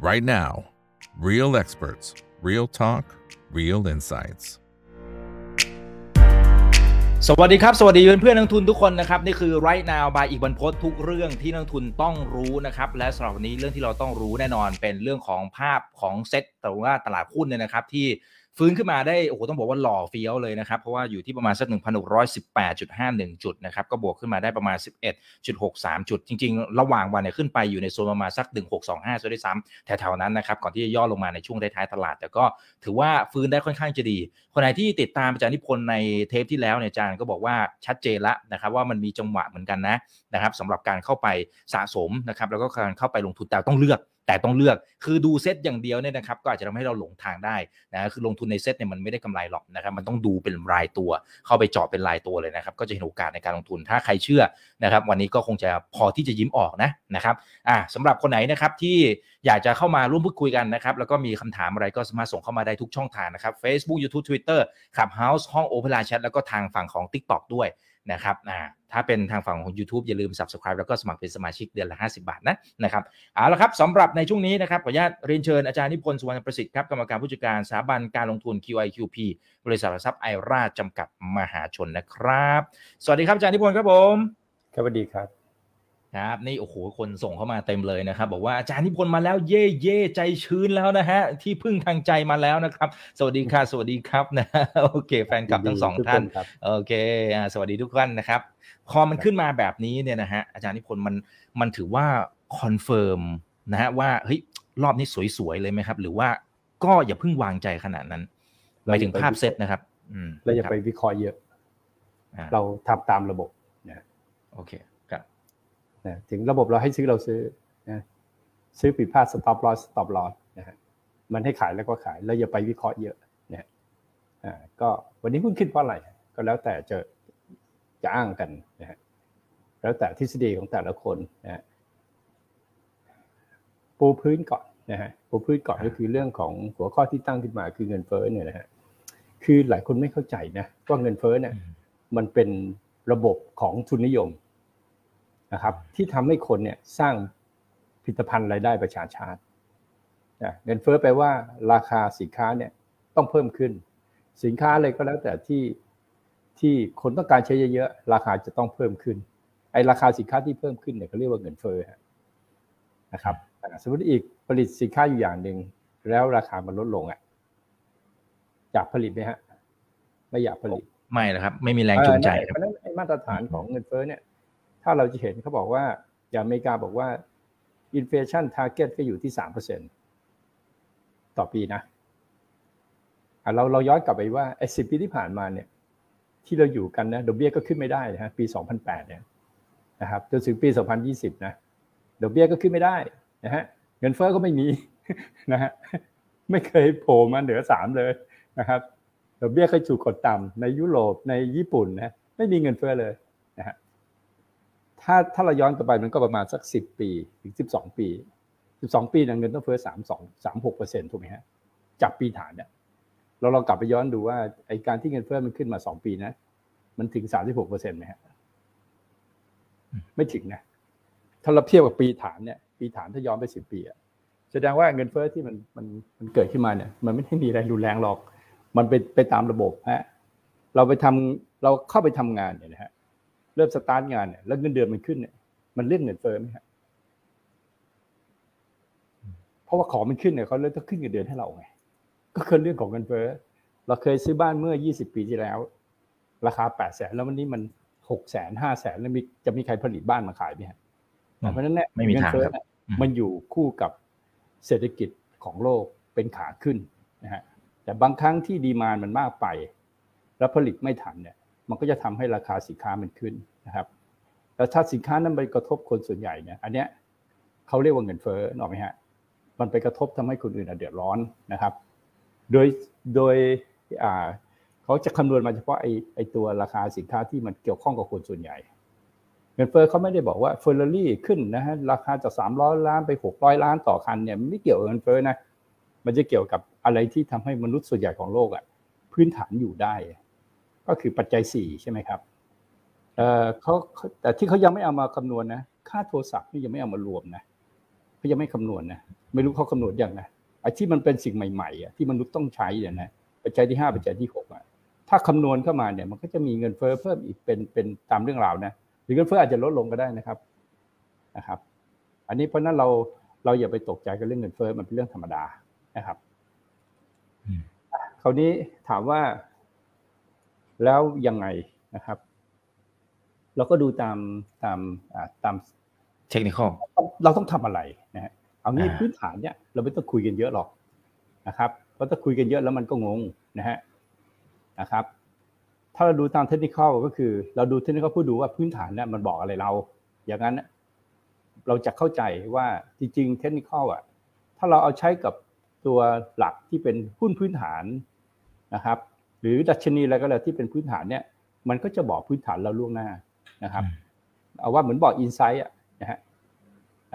right now. Real experts, real talk, real insights. สวัสดีครับ สวัสดีเพื่อนเพื่อนักทุนทุกคนนะครับ นี่คือ right now by อีกบันพศทุกเรื่องที่นักทุนต้องรู้นะครับ และสำหรับวันนี้เรื่องที่เราต้องรู้แน่นอนเป็นเรื่องของภาพของเซ็ตแต่ว่าตลาดหุ้นเนี่ยนะครับที่ ฟื้นขึ้นมาได้โอ้โหต้องบอกว่าหล่อเฟี้ยวเลยนะครับ เพราะว่าอยู่ที่ประมาณสัก1,618.51 จุดนะครับก็บวกขึ้นมาได้ประมาณ 11.63 จุด จริง ๆ ระหว่างวันเนี่ยขึ้นไปอยู่ในโซนประมาณสัก 1625ซะด้วยซ้ำแถวๆนั้นนะครับก่อนที่จะย่อลงมาในช่วงท้ายๆตลาด แต่ก็ถือว่าฟื้นได้ค่อนข้างจะดี คนไหนที่ติดตามอาจารย์นิพนธ์ในเทปที่แล้วเนี่ยอาจารย์ก็บอกว่าชัดเจนล้วนะครับว่ามันมีจังหวะเหมือนกันนะนะครับสำหรับการเข้าไปสะสมนะครับแล้วก็การเข้าไปลงทุนแต่ต้องเลือก แต่ต้องเลือกคือดูเซตอย่างเดียวเนี่ยนะครับก็อาจจะทำให้เราหลงทางได้นะคือลงทุนในเซตเนี่ยมันไม่ได้กำไรหรอกนะครับมันต้องดูเป็นรายตัว เข้าไปเจาะเป็นรายตัวเลยนะครับก็จะเห็นโอกาสในการลงทุนถ้าใครเชื่อนะครับวันนี้ก็คงจะพอที่จะยิ้มออกนะนะครับอ่าสำหรับคนไหนนะครับที่อยากจะเข้ามาร่วมพูดคุยกันนะครับแล้วก็มีคำถามอะไรก็สามารถส่งเข้ามาได้ทุกช่องทางนะครับ Facebook YouTube Twitter Clubhouse ห้อง Open Line Chat แล้วก็ทางฝั่งของ TikTok ด้วย นะครับอ่าถ้าเป็นทางฝั่งของ YouTube อย่าลืม Subscribe แล้วก็สมัครเป็นสมาชิกเดือนละ 50 บาทนะนะครับเอาละครับสำหรับในช่วงนี้นะครับขออนุญาตเรียนเชิญอาจารย์นิพนธ์สุวรรณประสิทธิ์ครับกรรมการผู้จัดการสถาบันการลงทุน QIQP บริษัทหลักทรัพย์ไอราจำกัดมหาชนนะครับ สวัสดีครับอาจารย์นิพนธ์ครับผมครับสวัสดีครับ ครับนี่โอ้โหคนส่งเข้ามาเต็มเลยนะครับ บอกว่าอาจารย์นิพนธ์มาแล้วเย่เย่ใจชื้นแล้วนะฮะ ที่พึ่งทางใจมาแล้วนะครับ สวัสดีค่ะสวัสดีครับนะโอเค แฟนคลับทั้งสองท่านโอเคสวัสดีทุกท่านนะครับพอมันขึ้นมาแบบนี้เนี่ยนะฮะอาจารย์นิพนธ์มันมันถือว่า confirm นะฮะว่าเฮ้ยรอบนี้สวยๆเลยไหมครับ หรือว่าก็อย่าเพิ่งวางใจขนาดนั้นหมายถึงภาพเซตนะครับเราอย่าไปวิเคราะห์เยอะ เราทำตามระบบนะโอเคครับ นะถึงระบบเราให้ซื้อเราซื้อนะซื้อผิดพลาด stop loss stop loss นะฮะมันให้ขายแล้วก็ขายเราอย่าไปวิเคราะห์เยอะนะอ่าก็วันนี้หุ้นขึ้นเพราะอะไร ก็แล้วแต่จะจะอ้างกันนะฮะแล้วแต่ทฤษฎีของแต่ละคนนะฮะปูพื้นก่อนนะฮะปูพื้นก่อนก็คือเรื่องของหัวข้อที่ตั้งขึ้นมาคือเงินเฟ้อเนี่ยนะฮะคือหลายคนไม่เข้าใจนะว่าเงินเฟ้อเนี่ยมันเป็นระบบของทุนนิยม นะครับที่ทำให้คนเนี่ยสร้างผลิตภัณฑ์รายได้ประชาชาติเงินเฟ้อแปลว่าราคาสินค้าเนี่ยต้องเพิ่มขึ้น สินค้าอะไรก็แล้วแต่ที่ที่คนต้องการใช้เยอะๆ ราคาจะต้องเพิ่มขึ้น ไอ้ราคาสินค้าที่เพิ่มขึ้นเนี่ยเขาเรียกว่าเงินเฟ้อนะครับสมมติอีกผลิตสินค้าอยู่อย่างหนึ่งแล้วราคามันลดลงอะอยากผลิตไหมฮะ ไม่อยากผลิตไม่นะครับ ไม่มีแรงจูงใจเพราะนั้นไอ้มาตรฐานของเงินเฟ้อเนี่ย ถ้าเราจะเห็นเขาบอกว่าอย่างอเมริกาบอกว่า inflation target ก็อยู่ที่สามเปอร์เซ็นต่อปีนะเราเราย้อนกลับไปว่าไอ้สิบปีที่ผ่านมาเนี่ยที่เราอยู่กันนะดอกเบี้ยก็ขึ้นไม่ได้นะฮะปี 2008 เนี่ยนะครับจนถึงปี 2020 นะดอกเบี้ยก็ขึ้นไม่ได้นะฮะเงินเฟ้อก็ไม่มีนะฮะไม่เคยโผล่มาเหนือสามเลยนะครับดอกเบี้ยเคยถูกกดต่ำในยุโรปในญี่ปุ่นนะไม่มีเงินเฟ้อเลย ถ้าถ้าเราย้อนกลับไปมันก็ประมาณสักสิบปีถึงสิบสองปีสิบสองปีนะเงินต้องเฟ้อสามสองสามหกเปอร์เซ็นต์ถูกไหมฮะจากปีฐานเนี่ยเราลองกลับไปย้อนดูว่าไอการที่เงินเฟ้อมันขึ้นมาสองปีนะ มันถึงสามสิบหกเปอร์เซ็นต์ไหมฮะไม่ถึงนะถ้าเราเทียบกับปีฐานเนี่ย ปีฐานถ้าย้อนไปสิบปีอะแสดงว่าเงินเฟ้อที่มันมันมันเกิดขึ้นมาเนี่ย มันไม่ได้มีอะไรรุนแรงหรอก มันไปไปตามระบบฮะเราไปทำเราเข้าไปทำงานเนี่ยนะฮะ เริ่มสตาร์ทงานเนี่ยแล้วเงินเดือนมันขึ้นเนี่ยมันเรื่องเงินเฟ้อไหมฮะเพราะว่าของมันขึ้นเนี่ยเขาเลยต้องขึ้นเงินเดือนให้เราไงก็คือเรื่องของเงินเฟ้อเราเคยซื้อบ้านเมื่อ 20 ปีที่แล้ว ราคา 8 แสนแล้ววันนี้มัน6แสนห้าแสนแล้วมีจะมีใครผลิตบ้านมาขายไหมฮะเพราะนั้นเนี่ยเงินเฟ้อมันอยู่คู่กับเศรษฐกิจของโลกเป็นขาขึ้นนะฮะแต่บางครั้งที่ดีมานมันมากไป แล้วผลิตไม่ทันเนี่ย มันก็จะทำให้ราคาสินค้ามันขึ้นนะครับแต่ถ้าสินค้านั้นไปกระทบคนส่วนใหญ่เนี่ย อันเนี้ยเขาเรียกว่าเงินเฟ้อหรอไหมฮะ มันไปกระทบทำให้คนอื่นเดือดร้อนนะครับ โดย โดยเขาจะคำนวณมาเฉพาะไอ้ไอตัวราคาสินค้าที่มันเกี่ยวข้องกับคนส่วนใหญ่ เงินเฟ้อเขาไม่ได้บอกว่าเฟอร์รารี่ขึ้นนะฮะ ราคาจากสามร้อยล้านไปหกร้อยล้านต่อคันเนี่ยมันไม่เกี่ยวกับเงินเฟ้อนะ มันจะเกี่ยวกับอะไรที่ทำให้มนุษย์ส่วนใหญ่ของโลกอะพื้นฐานอยู่ได้ ก็คือปัจจัยสี่ใช่ไหมครับเออเขาแต่ที่เขายังไม่เอามาคำนวณนะค่าโทรศัพท์นี่ยังไม่เอามารวมนะเขายังไม่คำนวณนะไม่รู้เขาคำนวณยังนะไอ้ที่มันเป็นสิ่งใหม่ๆอะที่มนุษย์ต้องใช้เนี่ยนะปัจจัยที่ห้าปัจจัยที่หกอะถ้าคำนวณเข้ามาเนี่ยมันก็จะมีเงินเฟ้อเพิ่มอีกเป็นเป็นตามเรื่องราวนะหรือเงินเฟ้ออาจจะลดลงก็ได้นะครับนะครับ อันนี้เพราะนั้นเราเราอย่าไปตกใจกับเรื่องเงินเฟ้อมันเป็นเรื่องธรรมดานะครับคราวนี้ถามว่า แล้วยังไงนะครับ เราก็ดูตามตามตามเทคนิคเราต้องทำอะไรนะฮะเอางี้พื้นฐานเนี่ยเราไม่ต้องคุยกันเยอะหรอกนะครับเพราะถ้าคุยกันเยอะแล้วมันก็งงนะฮะนะครับ ถ้าเราดูตามเทคนิคก็คือ เราดูเทคนิคผู้ดูว่าพื้นฐานเนี่ยมันบอกอะไรเรา อย่างนั้นเราจะเข้าใจว่าจริงๆเทคนิคอะ ถ้าเราเอาใช้กับตัวหลักที่เป็นหุ้นพื้นฐานนะครับ หรือดัชนีอะไรก็แล้วที่เป็นพื้นฐานเนี่ย มันก็จะบอกพื้นฐานเราล่วงหน้านะครับ เอาว่าเหมือนบอกอินไซต์นะฮะ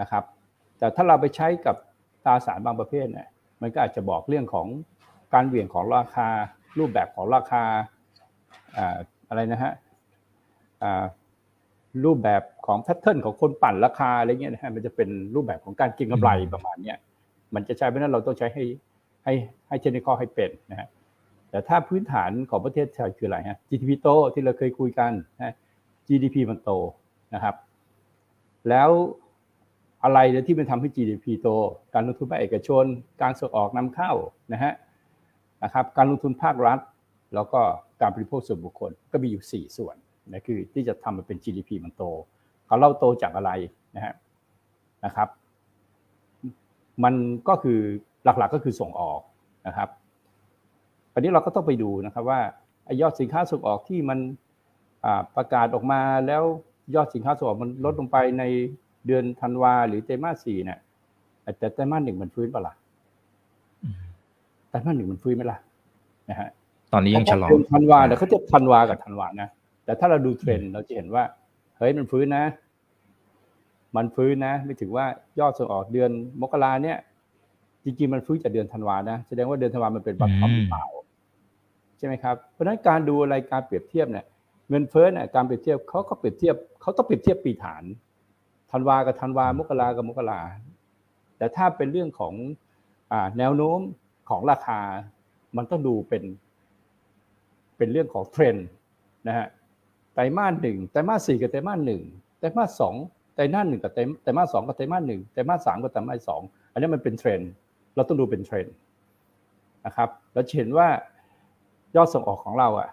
นะครับ แต่ถ้าเราไปใช้กับตราสารบางประเภทเนี่ยมันก็อาจจะบอกเรื่องของการเหวี่ยงของราคา รูปแบบของราคาอะไรนะฮะรูปแบบของแพทเทิร์นของคนปั่นราคาอะไรเงี้ยนะฮะมันจะเป็นรูปแบบของการเก็งกำไรประมาณเนี้ยมันจะใช้เพราะนั้นเราต้องใช้ให้ให้ให้เทคนิคให้เป็นนะฮะ แต่ถ้าพื้นฐานของประเทศไทยคืออะไรฮะ GDP โตที่เราเคยคุยกันนะ GDP มันโตนะครับ แล้วอะไรที่มันทำให้ GDP โต การลงทุนภาคเอกชน การส่งออกนำเข้านะฮะนะครับ การลงทุนภาครัฐ แล้วก็การบริโภคส่วนบุคคลก็มีอยู่ 4 ส่วนนะคือที่จะทำมันเป็น GDP มันโตเขาเล่าโตจากอะไรนะฮะนะครับ มันก็คือหลักๆก็คือส่งออกนะครับ อันนี้เราก็ต้องไปดูนะครับว่ายอดสินค้าส่งออกที่มันประกาศออกมาแล้วยอดสินค้าส่งออกมันลดลงไปในเดือนธันวาหรือไตรมาสสี่เนี่ยแต่ไตรมาสหนึ่งมันฟื้นปะล่ะไตรมาสหนึ่งมันฟื้นไหมล่ะนะฮะตอนนี้ยังชะลอธันวาเดี๋ยวเขาจะธันวากับธันวานะแต่ถ้าเราดูเทรนด์เราจะเห็นว่าเฮ้ยมันฟื้นนะ มันฟื้นนะ ไม่ถึงว่ายอดส่งออกเดือนมกราเนี่ย จริงๆมันฟื้นจากเดือนธันวานะแสดงว่าเดือนธันวามันเป็นบัตรทอมเปล่า ใช่ไหมครับเพราะฉะนั้นการดูอะไรการเปรียบเทียบเนี่ยเงินเฟ้อเนี่ยการเปรียบเทียบเขาก็เปรียบเทียบเขาต้องเปรียบเทียบปีฐานธันวากับธันวามกรากับมกราแต่ถ้าเป็นเรื่องของแนวโน้มของราคา มันต้องดูเป็น เป็นเรื่องของเทรนด์นะฮะไตรมาสหนึ่งไตรมาสสี่กับไตรมาสหนึ่งไตรมาสสองไตรมาสหนึ่งกับไตรมาสสองกับไตรมาสหนึ่งไตรมาสสามกับไตรมาสสองอันนี้มันเป็นเทรนด์เราต้องดูเป็นเทรนด์นะครับเราเห็นว่า ยอดส่งออกของเราอะ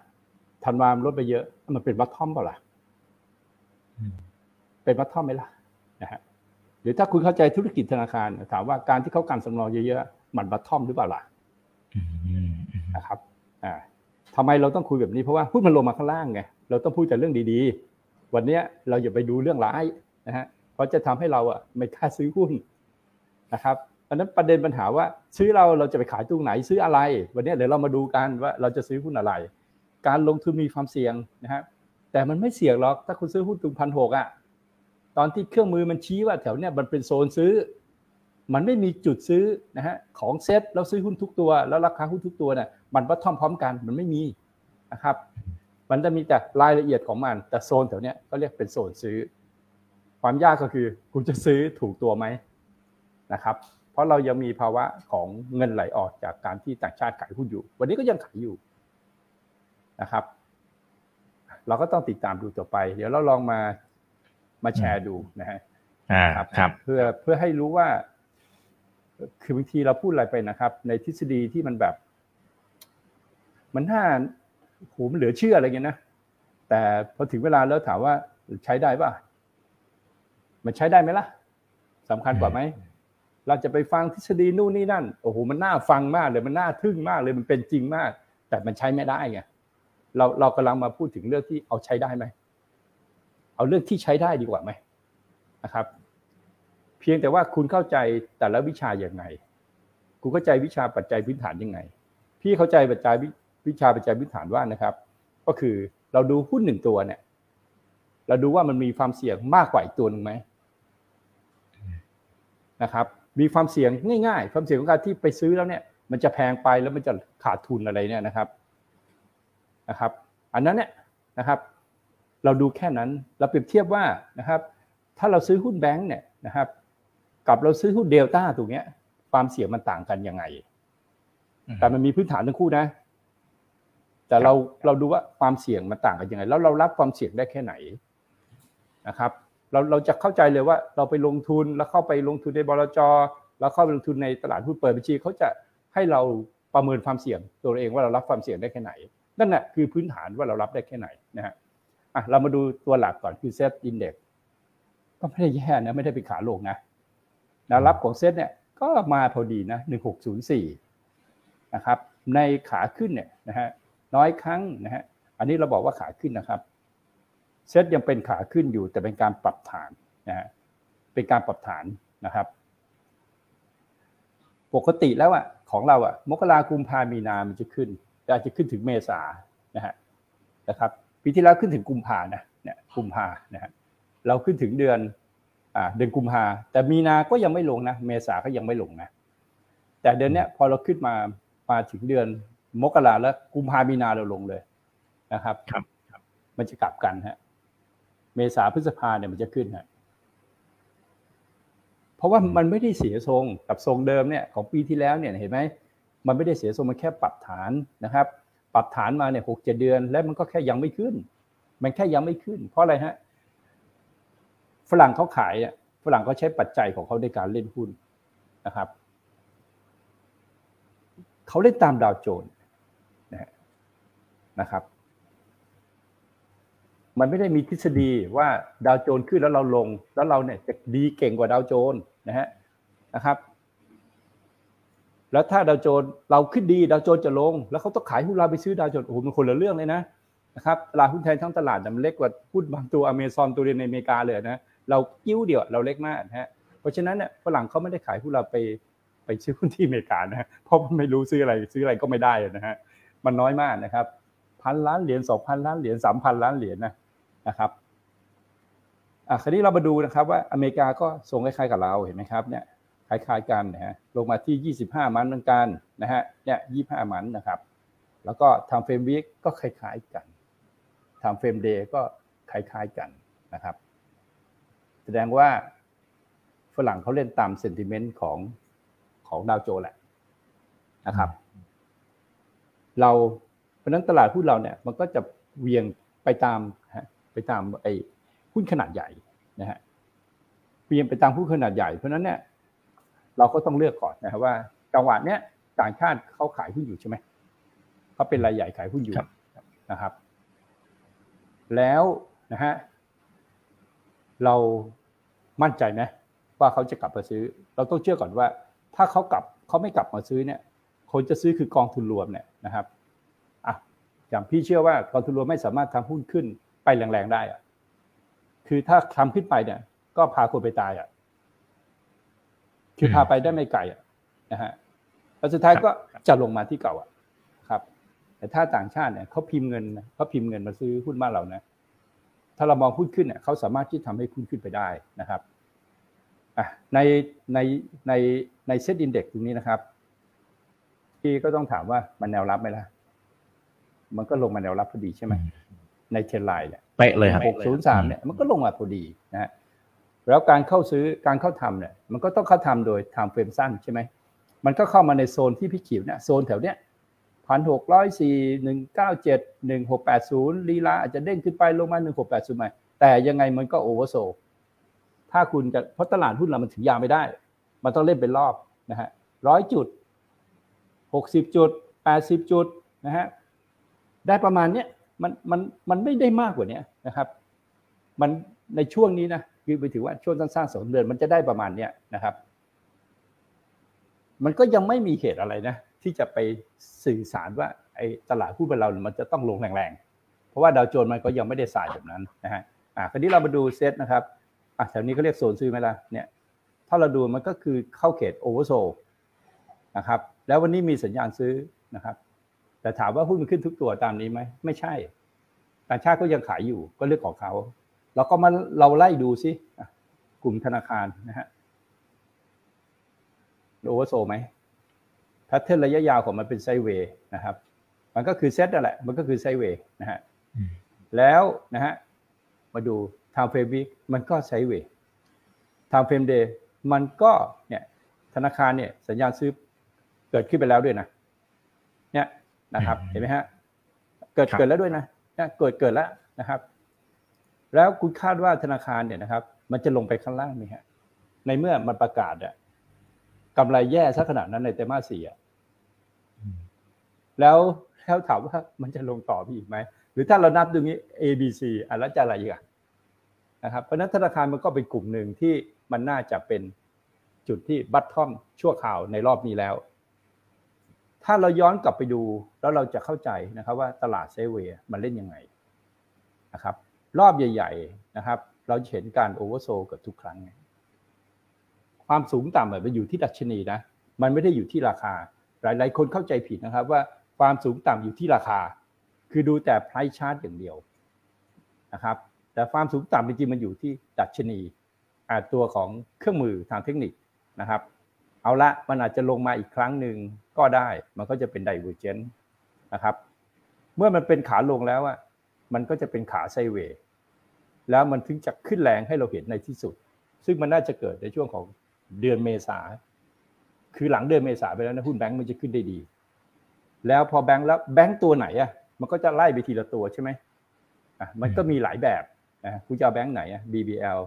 ธันวามลดไปเยอะ มันเป็น bottom เปล่าล่ะเป็นวัตทอมไหมล่ะนะฮะหรือถ้าคุณเข้าใจธุรกิจธนาคาร ถามว่าการที่เขาการสำรองเยอะๆมันวัตทอมหรือเปล่าล่ะนะครับอ่าทำไมเราต้องคุยแบบนี้เพราะว่าหุ้นมันลงมาข้างล่างไงเราต้องพูดแต่เรื่องดีๆ วันนี้เราอย่าไปดูเรื่องร้ายนะฮะเพราะจะทำให้เราอะไม่กล้าซื้อหุ้นนะครับ อันนั้นประเด็นปัญหาว่าซื้อเราเราจะไปขายตรงไหนซื้ออะไร วันนี้เดี๋ยวเรามาดูกันว่าเราจะซื้อหุ้นอะไร การลงทุนมีความเสี่ยงนะฮะแต่มันไม่เสี่ยงหรอกถ้าคุณซื้อหุ้นตรงพันหกอะตอนที่เครื่องมือมันชี้ว่าแถวเนี้ยมันเป็นโซนซื้อ มันไม่มีจุดซื้อนะฮะของเซ็ตแล้วซื้อหุ้นทุกตัว แล้วราคาหุ้นทุกตัวเนี่ยมันวัดท่อมพร้อมกันมันไม่มีนะครับ มันจะมีแต่รายละเอียดของมัน แต่โซนแถวเนี้ยก็เรียกเป็นโซนซื้อ ความยากก็คือคุณจะซื้อถูกตัวไหมนะครับ เพราะเรายังมีภาวะของเงินไหลออกจากการที่ต่างชาติขายหุ้นอยู่ วันนี้ก็ยังขายอยู่นะครับ เราก็ต้องติดตามดูต่อไป เดี๋ยวเราลองมามาแชร์ดูนะฮะครับ เพื่อเพื่อให้รู้ว่า คือบางทีเราพูดอะไรไปนะครับ ในทฤษฎีที่มันแบบ มันน่าโหมันเหลือเชื่ออะไรเงี้ยนะแต่พอถึงเวลาแล้วถามว่าใช้ได้ป่ะ มันใช้ได้ไหมล่ะสำคัญกว่าไหม เราจะไปฟังทฤษฎีนู่นนี่นั่นโอ้โหมันน่าฟังมากเลยมันน่าทึ่งมากเลยมันเป็นจริงมาก แต่มันใช้ไม่ได้ไงเราเรากำลังมาพูดถึงเรื่องที่เอาใช้ได้ไหมเอาเรื่องที่ใช้ได้ดีกว่าไหมนะครับ เพียงแต่ว่าคุณเข้าใจแต่ละวิชาอย่างไง คุณเข้าใจวิชาปัจจัยพื้นฐานยังไง พี่เข้าใจปัจจัยวิชาปัจจัยพื้นฐานว่านะครับ ก็คือเราดูหุ้นหนึ่งตัวเนี่ย เราดูว่ามันมีความเสี่ยงมากกว่าอีกตัวหนึ่งไหมนะครับ มีความเสี่ยงง่ายๆ ความเสี่ยงของการที่ไปซื้อแล้วเนี่ย มันจะแพงไปแล้วมันจะขาดทุนอะไรเนี่ยนะครับนะครับ อันนั้นเนี่ยนะครับ เราดูแค่นั้นเราเปรียบเทียบว่านะครับ ถ้าเราซื้อหุ้นแบงค์เนี่ยนะครับ กับเราซื้อหุ้นเดลต้าตรงเนี้ย ความเสี่ยงมันต่างกันยังไง แต่มันมีพื้นฐานทั้งคู่นะ แต่เราเราดูว่าความเสี่ยงมันต่างกันยังไง แล้วเรารับความเสี่ยงได้แค่ไหนนะครับ เราเราจะเข้าใจเลยว่าเราไปลงทุนแล้วเข้าไปลงทุนในบลจแล้วเข้าไปลงทุนในตลาดหุ้นเปิดบัญชีเขาจะให้เราประเมินความเสี่ยงตัวเองว่าเรารับความเสี่ยงได้แค่ไหน นั่นแหละคือพื้นฐานว่าเรารับได้แค่ไหนนะฮะอะเรามาดูตัวหลักก่อนคือเซตอินเด็กก็ไม่ได้แย่นะไม่ได้เป็นขาลงนะแนวรับของเซตเนี่ยก็มาพอดีนะหนึ่งหกศูนย์สี่นะครับในขาขึ้นเนี่ยนะฮะน้อยครั้งนะฮะอันนี้เราบอกว่าขาขึ้นนะครับ เซตยังเป็นขาขึ้นอยู่แต่เป็นการปรับฐานนะฮะเป็นการปรับฐานนะครับ ปกติแล้วอะของเราอะมกรากุมภามีนามันจะขึ้นอาจจะขึ้นถึงเมษานะฮะนะครับปีที่แล้วขึ้นถึงกุมภานะเนี่ยกุมภานะฮะเราขึ้นถึงเดือนอ่าเดือนกุมภาแต่มีนาก็ยังไม่ลงนะเมษาก็ยังไม่ลงนะแต่เดือนเนี้ยพอเราขึ้นมามาถึงเดือนมกราแล้วกุมภามีนาเราลงเลยนะครับครับมันจะกลับกันฮะ เมษาพฤษภาเนี่ยมันจะขึ้นฮะเพราะว่ามันไม่ได้เสียทรงกับทรงเดิมเนี่ยของปีที่แล้วเนี่ยเห็นไหมมันไม่ได้เสียทรงมันแค่ปรับฐานนะครับ ปรับฐานมาเนี่ยหกเจ็ดเดือน แล้วมันก็แค่ยังไม่ขึ้น มันแค่ยังไม่ขึ้น เพราะอะไรฮะฝรั่งเขาขายอะฝรั่งเขาใช้ปัจจัยของเขาในการเล่นหุ้นนะครับเขาเล่นตามดาวโจนส์นะครับ มันไม่ได้มีทฤษฎีว่าดาวโจนส์ขึ้นแล้วเราลง แล้วเราเนี่ยจะดีเก่งกว่าดาวโจนส์นะฮะนะครับ แล้วถ้าดาวโจนส์เราขึ้นดีดาวโจนส์จะลง แล้วเขาต้องขายหุ้นเราไปซื้อดาวโจนส์โอ้โหมันคนละเรื่องเลยนะนะครับตลาดหุ้นไทยทั้งตลาดมันเล็กกว่าหุ้นบางตัวอเมซอนตัวเดียวในอเมริกาเลยนะเรากิ้วเดียวเราเล็กมากนะฮะเพราะฉะนั้นเนี่ยฝรั่งเขาไม่ได้ขายหุ้นเราไปไปซื้อหุ้นที่อเมริกานะเพราะมันไม่รู้ซื้ออะไรซื้ออะไรก็ไม่ได้นะฮะมันน้อยมากนะครับพันล้านเหรียญสองพันล้านเหรียญสามพันล้านเหรียญนะ นะครับอะคราวนี้เรามาดูนะครับว่าอเมริกาก็ทรงคล้ายๆกับเราเห็นไหมครับเนี่ยคล้ายๆกันนะฮะลงมาที่ 25 มันเหมือนกันนะฮะเนี่ย25 มันนะครับ แล้วก็ time frame week ก็คล้ายๆกัน time frame day ก็คล้ายๆกันนะครับ แสดงว่าฝรั่งเขาเล่นตาม sentiment ของของดาวโจนส์แหละนะครับ เราเพราะฉะนั้นตลาดหุ้นเราเนี่ยมันก็จะเหวี่ยงไปตามฮะ ไปตามไอ้หุ้นขนาดใหญ่นะฮะเวียงไปตามหุ้นขนาดใหญ่เพราะฉะนั้นเนี่ยเราก็ต้องเลือกก่อนนะครับว่าจังหวะเนี้ยต่างชาติเขาขายหุ้นอยู่ใช่ไหมเขาเป็นรายใหญ่ขายหุ้นอยู่ครับนะครับ แล้วนะฮะเรามั่นใจไหมว่าเขาจะกลับมาซื้อ เราต้องเชื่อก่อนว่า ถ้าเขากลับเขาไม่กลับมาซื้อเนี่ย คนจะซื้อคือกองทุนรวมเนี่ยนะครับอะอย่างพี่เชื่อว่ากองทุนรวมไม่สามารถทำหุ้นขึ้น ไปแรงๆได้อะคือถ้าทำขึ้นไปเนี่ย ก็พาคนไปตายอะ คือพาไปได้ไม่ไกลอะนะฮะแล้วสุดท้ายก็จะลงมาที่เก่าอะครับ แต่ถ้าต่างชาติเนี่ยเขาพิมพ์เงินนะเขาพิมพ์เงินมาซื้อหุ้นบ้านเรานะถ้าเรามองหุ้นขึ้นเนี่ยเขาสามารถที่ทำให้หุ้นขึ้นไปได้นะครับอะในในในใน SET Index ตรงนี้นะครับพี่ก็ต้องถามว่ามันแนวรับไหมล่ะมันก็ลงมาแนวรับพอดีใช่ไหม ใน trend line เนี่ยเป๊ะเลยครับหกศูนย์สามเนี่ยมันก็ลงมาพอดีนะฮะแล้วการเข้าซื้อการเข้าทำเนี่ยมันก็ต้องเข้าทำโดย time frame สั้นใช่ไหมมันก็เข้ามาในโซนที่พี่ขีดเนี่ยโซนแถวเนี้ยพันหกร้อยสี่หนึ่งเก้าเจ็ดหนึ่งหกแปดศูนย์ลีลาอาจจะเด้งขึ้นไปลงมาหนึ่งหกแปดศูนย์ใหม่แต่ยังไงมันก็ oversoldถ้าคุณจะเพราะตลาดหุ้นเรามันถือยาวไม่ได้ มันต้องเล่นเป็นรอบนะฮะร้อยจุดหกสิบจุดแปดสิบจุดนะฮะได้ประมาณเนี้ย มันมันมันไม่ได้มากกว่านี้นะครับ มันในช่วงนี้นะคือไปถือว่าช่วงสั้นๆสองเดือนมันจะได้ประมาณเนี้ยนะครับ มันก็ยังไม่มีเหตุอะไรนะ ที่จะไปสื่อสารว่าไอ้ตลาดหุ้นบ้านเรา มันจะต้องลงแรงๆ เพราะว่าดาวโจนส์มันก็ยังไม่ได้สายแบบนั้นนะฮะอะคราวนี้เรามาดูเซตนะครับอะแถวนี้เขาเรียกโซนซื้อไหมล่ะเนี่ยถ้าเราดูมันก็คือเข้าเขต oversold นะครับแล้ววันนี้มีสัญญาณซื้อนะครับ แต่ถามว่าหุ้นมันขึ้นทุกตัวตามนี้ไหมไม่ใช่ ต่างชาติก็ยังขายอยู่ก็เรื่องของเขาเราก็มาเราไล่ดูซิอะกลุ่มธนาคารนะฮะ oversold ไหม pattern ระยะยาวของมันเป็น sideway นะครับ มันก็คือเซตนั่นแหละ มันก็คือไซด์เวย์นะฮะอืมแล้วนะฮะมาดู time frame week มันก็ไซด์เวย์ time frame day มันก็เนี่ยธนาคารเนี่ยสัญญาณซื้อเกิดขึ้นไปแล้วด้วยนะเนี่ยนะครับ เห็นไหมฮะ เกิดเกิดแล้วด้วยนะเนี่ยเกิดเกิดแล้วนะครับ แล้วคุณคาดว่าธนาคารเนี่ยนะครับ มันจะลงไปข้างล่างไหมฮะ ในเมื่อมันประกาศอะกำไรแย่ซะขนาดนั้นในไตรมาสสี่อะแล้วแล้วถามว่ามันจะลงต่อพี่อีกไหม หรือถ้าเรานับดูนี้ A B C อะแล้วจะอะไรอีกอะนะครับ เพราะนั้นธนาคารมันก็เป็นกลุ่มหนึ่งที่มันน่าจะเป็นจุดที่บัตทอมชั่วข่าวในรอบนี้แล้ว ถ้าเราย้อนกลับไปดูแล้วเราจะเข้าใจนะครับว่าตลาดเซเวมันเล่นยังไงนะครับรอบใหญ่ ๆนะครับ เราเห็นการโอเวอร์โซเกือบทุกครั้ง ความสูงต่ำมันอยู่ที่ดัชนีนะมันไม่ได้อยู่ที่ราคา หลายๆ คนเข้าใจผิดนะครับว่าความสูงต่ำอยู่ที่ราคา คือดูแต่ price chart อย่างเดียวนะครับ แต่ความสูงต่ำจริงๆมันอยู่ที่ดัชนีตัวของเครื่องมือทางเทคนิคนะครับ เอาละมันอาจจะลงมาอีกครั้งหนึ่ง ก็ได้ มันก็จะเป็น divergent นะครับ เมื่อมันเป็นขาลงแล้วอะมันก็จะเป็นขาไซเวย์แล้วมันถึงจะขึ้นแรงให้เราเห็นในที่สุด ซึ่งมันน่าจะเกิดในช่วงของเดือนเมษาคือหลังเดือนเมษาไปแล้วนะหุ้นแบงก์มันจะขึ้นได้ดี แล้วพอแบงก์แล้วแบงก์ตัวไหนอะมันก็จะไล่ไปทีละตัวใช่ไหมอะมันก็มีหลายแบบนะคุณจะเอาแบงก์ไหนอะ BBL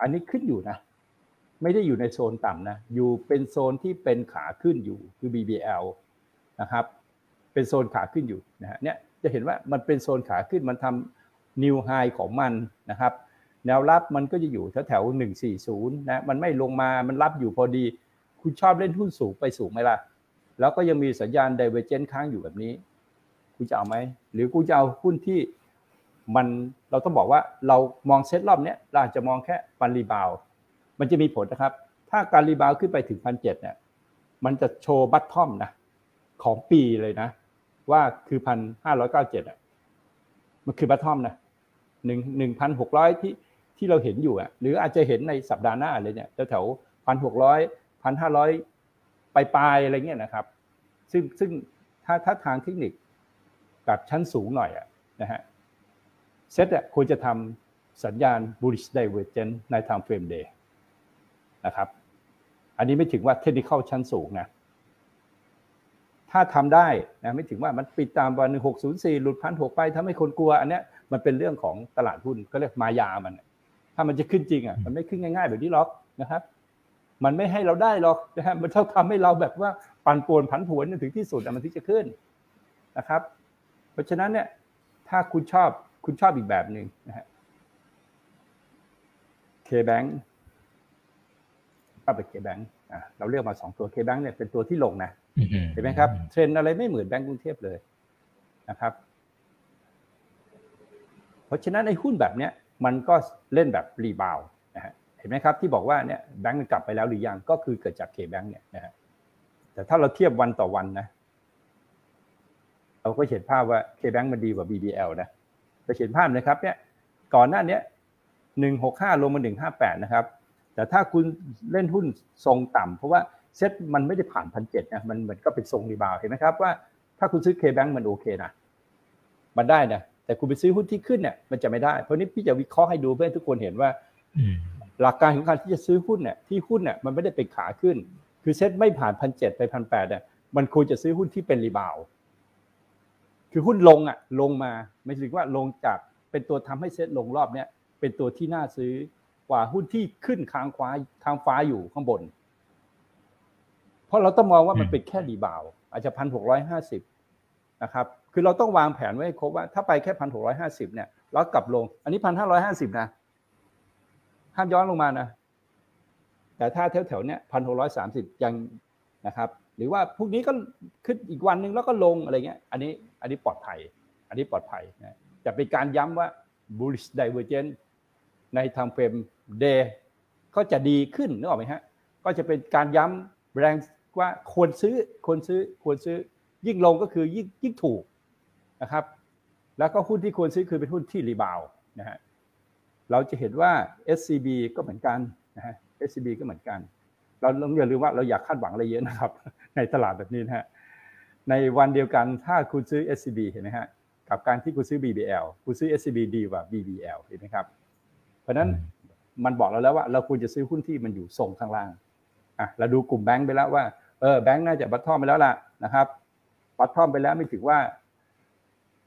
อันนี้ขึ้นอยู่นะ ไม่ได้อยู่ในโซนต่ำนะอยู่เป็นโซนที่เป็นขาขึ้นอยู่คือ BBL นะครับเป็นโซนขาขึ้นอยู่นะฮะเนี่ยจะเห็นว่ามันเป็นโซนขาขึ้นมันทำ new high ของมันนะครับ แนวรับมันก็จะอยู่แถวแถวหนึ่งสี่ศูนย์นะมันไม่ลงมามันรับอยู่พอดี คุณชอบเล่นหุ้นสูงไปสูงไหมล่ะ แล้วก็ยังมีสัญญาณ divergence ค้างอยู่แบบนี้ คุณจะเอาไหม หรือกูจะเอาหุ้นที่มันเราต้องบอกว่าเรามองเซตรอบนี้เราอาจจะมองแค่ฟัน rebound มันจะมีผลนะครับ ถ้าการ rebound ขึ้นไปถึงพันเจ็ดเนี่ย มันจะ show bottom นะ ของปีเลยนะ ว่าคือพันห้าร้อยเก้าเจ็ดอะ มันคือ bottom นะหนึ่งหนึ่งพันหกร้อยที่ที่เราเห็นอยู่อะ หรืออาจจะเห็นในสัปดาห์หน้าเลยเนี่ยแถวพันหกร้อยพันห้าร้อยปลายๆอะไรเงี้ยนะครับ ซึ่งซึ่งถ้าถ้าทางเทคนิคกับชั้นสูงหน่อยอะนะฮะเซตควรจะทำสัญญาณ bullish divergence ใน time frame day นะครับ อันนี้ไม่ถึงว่าเทคนิคชั้นสูงนะถ้าทำได้นะไม่ถึงว่ามันปิดตามวันหนึ่งหกศูนย์สี่หลุดพันหกไปทำให้คนกลัว อันนี้มันเป็นเรื่องของตลาดหุ้นก็เรียกมายามัน ถ้ามันจะขึ้นจริงอะมันไม่ขึ้นง่ายๆแบบนี้หรอกนะครับ มันไม่ให้เราได้หรอกนะฮะมันต้องทำให้เราแบบว่าปั่นป่วนผันผวนถึงที่สุดมันถึงจะขึ้นนะครับ เพราะฉะนั้นเนี่ยถ้าคุณชอบคุณชอบอีกแบบหนึ่งนะฮะ K-Bank ก็เป็น K-Bank อะเราเลือกมาสองตัว K-Bank เนี่ยเป็นตัวที่ลงนะเห็นไหมครับเทรนอะไรไม่เหมือนแบงก์กรุงเทพเลยนะครับ เพราะฉะนั้นไอ้หุ้นแบบเนี้ยมันก็เล่นแบบ rebound นะฮะเห็นไหมครับที่บอกว่าเนี่ยแบงก์มันกลับไปแล้วหรือยังก็คือเกิดจาก K-Bank เนี่ยนะฮะแต่ถ้าเราเทียบวันต่อวันนะเราก็เห็นภาพว่า K-Bank มันดีกว่า BBL นะจะเห็นภาพนะครับเนี่ยก่อนหน้านี้หนึ่งหกห้าลงมาหนึ่งห้าแปดนะครับ แต่ถ้าคุณเล่นหุ้นทรงต่ำเพราะว่าเซ็ตมันไม่ได้ผ่านพันเจ็ดนะมันมันก็เป็นทรงรีบาวเห็นไหมครับว่าถ้าคุณซื้อเคแบงมันโอเคนะมันได้นะแต่คุณไปซื้อหุ้นที่ขึ้นเนี่ยมันจะไม่ได้เพราะนี้พี่จะวิเคราะห์ให้ดูเพื่อให้ทุกคนเห็นว่าหลักการของการที่จะซื้อหุ้นเนี่ยที่หุ้นเนี่ยมันไม่ได้เป็นขาขึ้น คือเซ็ตไม่ผ่านพันเจ็ดไปพันแปดเนี่ยมันควรจะซื้อหุ้นที่เป็น rebound คือหุ้นลงอะลงมาไม่ถึงว่าลงจากเป็นตัวทำให้เซ็ตลงรอบเนี้ยเป็นตัวที่น่าซื้อ กว่าหุ้นที่ขึ้นค้างฟ้าค้างฟ้าอยู่ข้างบน เพราะเราต้องมองว่ามันเป็นแค่ rebound อาจจะพันหกร้อยห้าสิบนะครับ คือเราต้องวางแผนไว้ให้ครบว่าถ้าไปแค่พันหกร้อยห้าสิบเนี่ยแล้วกลับลง อันนี้พันห้าร้อยห้าสิบนะ ห้ามย้อนลงมานะ แต่ถ้าแถวๆเนี้ยพันหกร้อยสามสิบยังนะครับ หรือว่าพวกนี้ก็ขึ้นอีกวันหนึ่งแล้วก็ลงอะไรเงี้ย อันนี้อันนี้ปลอดภัย อันนี้ปลอดภัยนะจะเป็นการย้ำว่า bullish divergence ใน time frame day ก็จะดีขึ้นนึกออกไหมฮะก็จะเป็นการย้ำแรงว่าควรซื้อควรซื้อควรซื้อยิ่งลงก็คือยิ่งยิ่งถูกนะครับ แล้วก็หุ้นที่ควรซื้อคือเป็นหุ้นที่รีบาวนะฮะเราจะเห็นว่า SCB ก็เหมือนกันนะฮะ SCB ก็เหมือนกัน เราอย่าลืมว่าเราอยากคาดหวังอะไรเยอะนะครับ ในตลาดแบบนี้นะฮะในวันเดียวกันถ้าคุณซื้อ SCB เห็นไหมฮะกับการที่คุณซื้อ BBL คุณซื้อ SCB ดีกว่า BBL เห็นไหมครับ เพราะนั้นมันบอกเราแล้วว่าเราควรจะซื้อหุ้นที่มันอยู่ทรงข้างล่างอะเราดูกลุ่มแบงค์ไปแล้วว่าเออแบงค์น่าจะบัตทอมไปแล้วล่ะนะครับบัตทอมไปแล้วไม่ถือว่า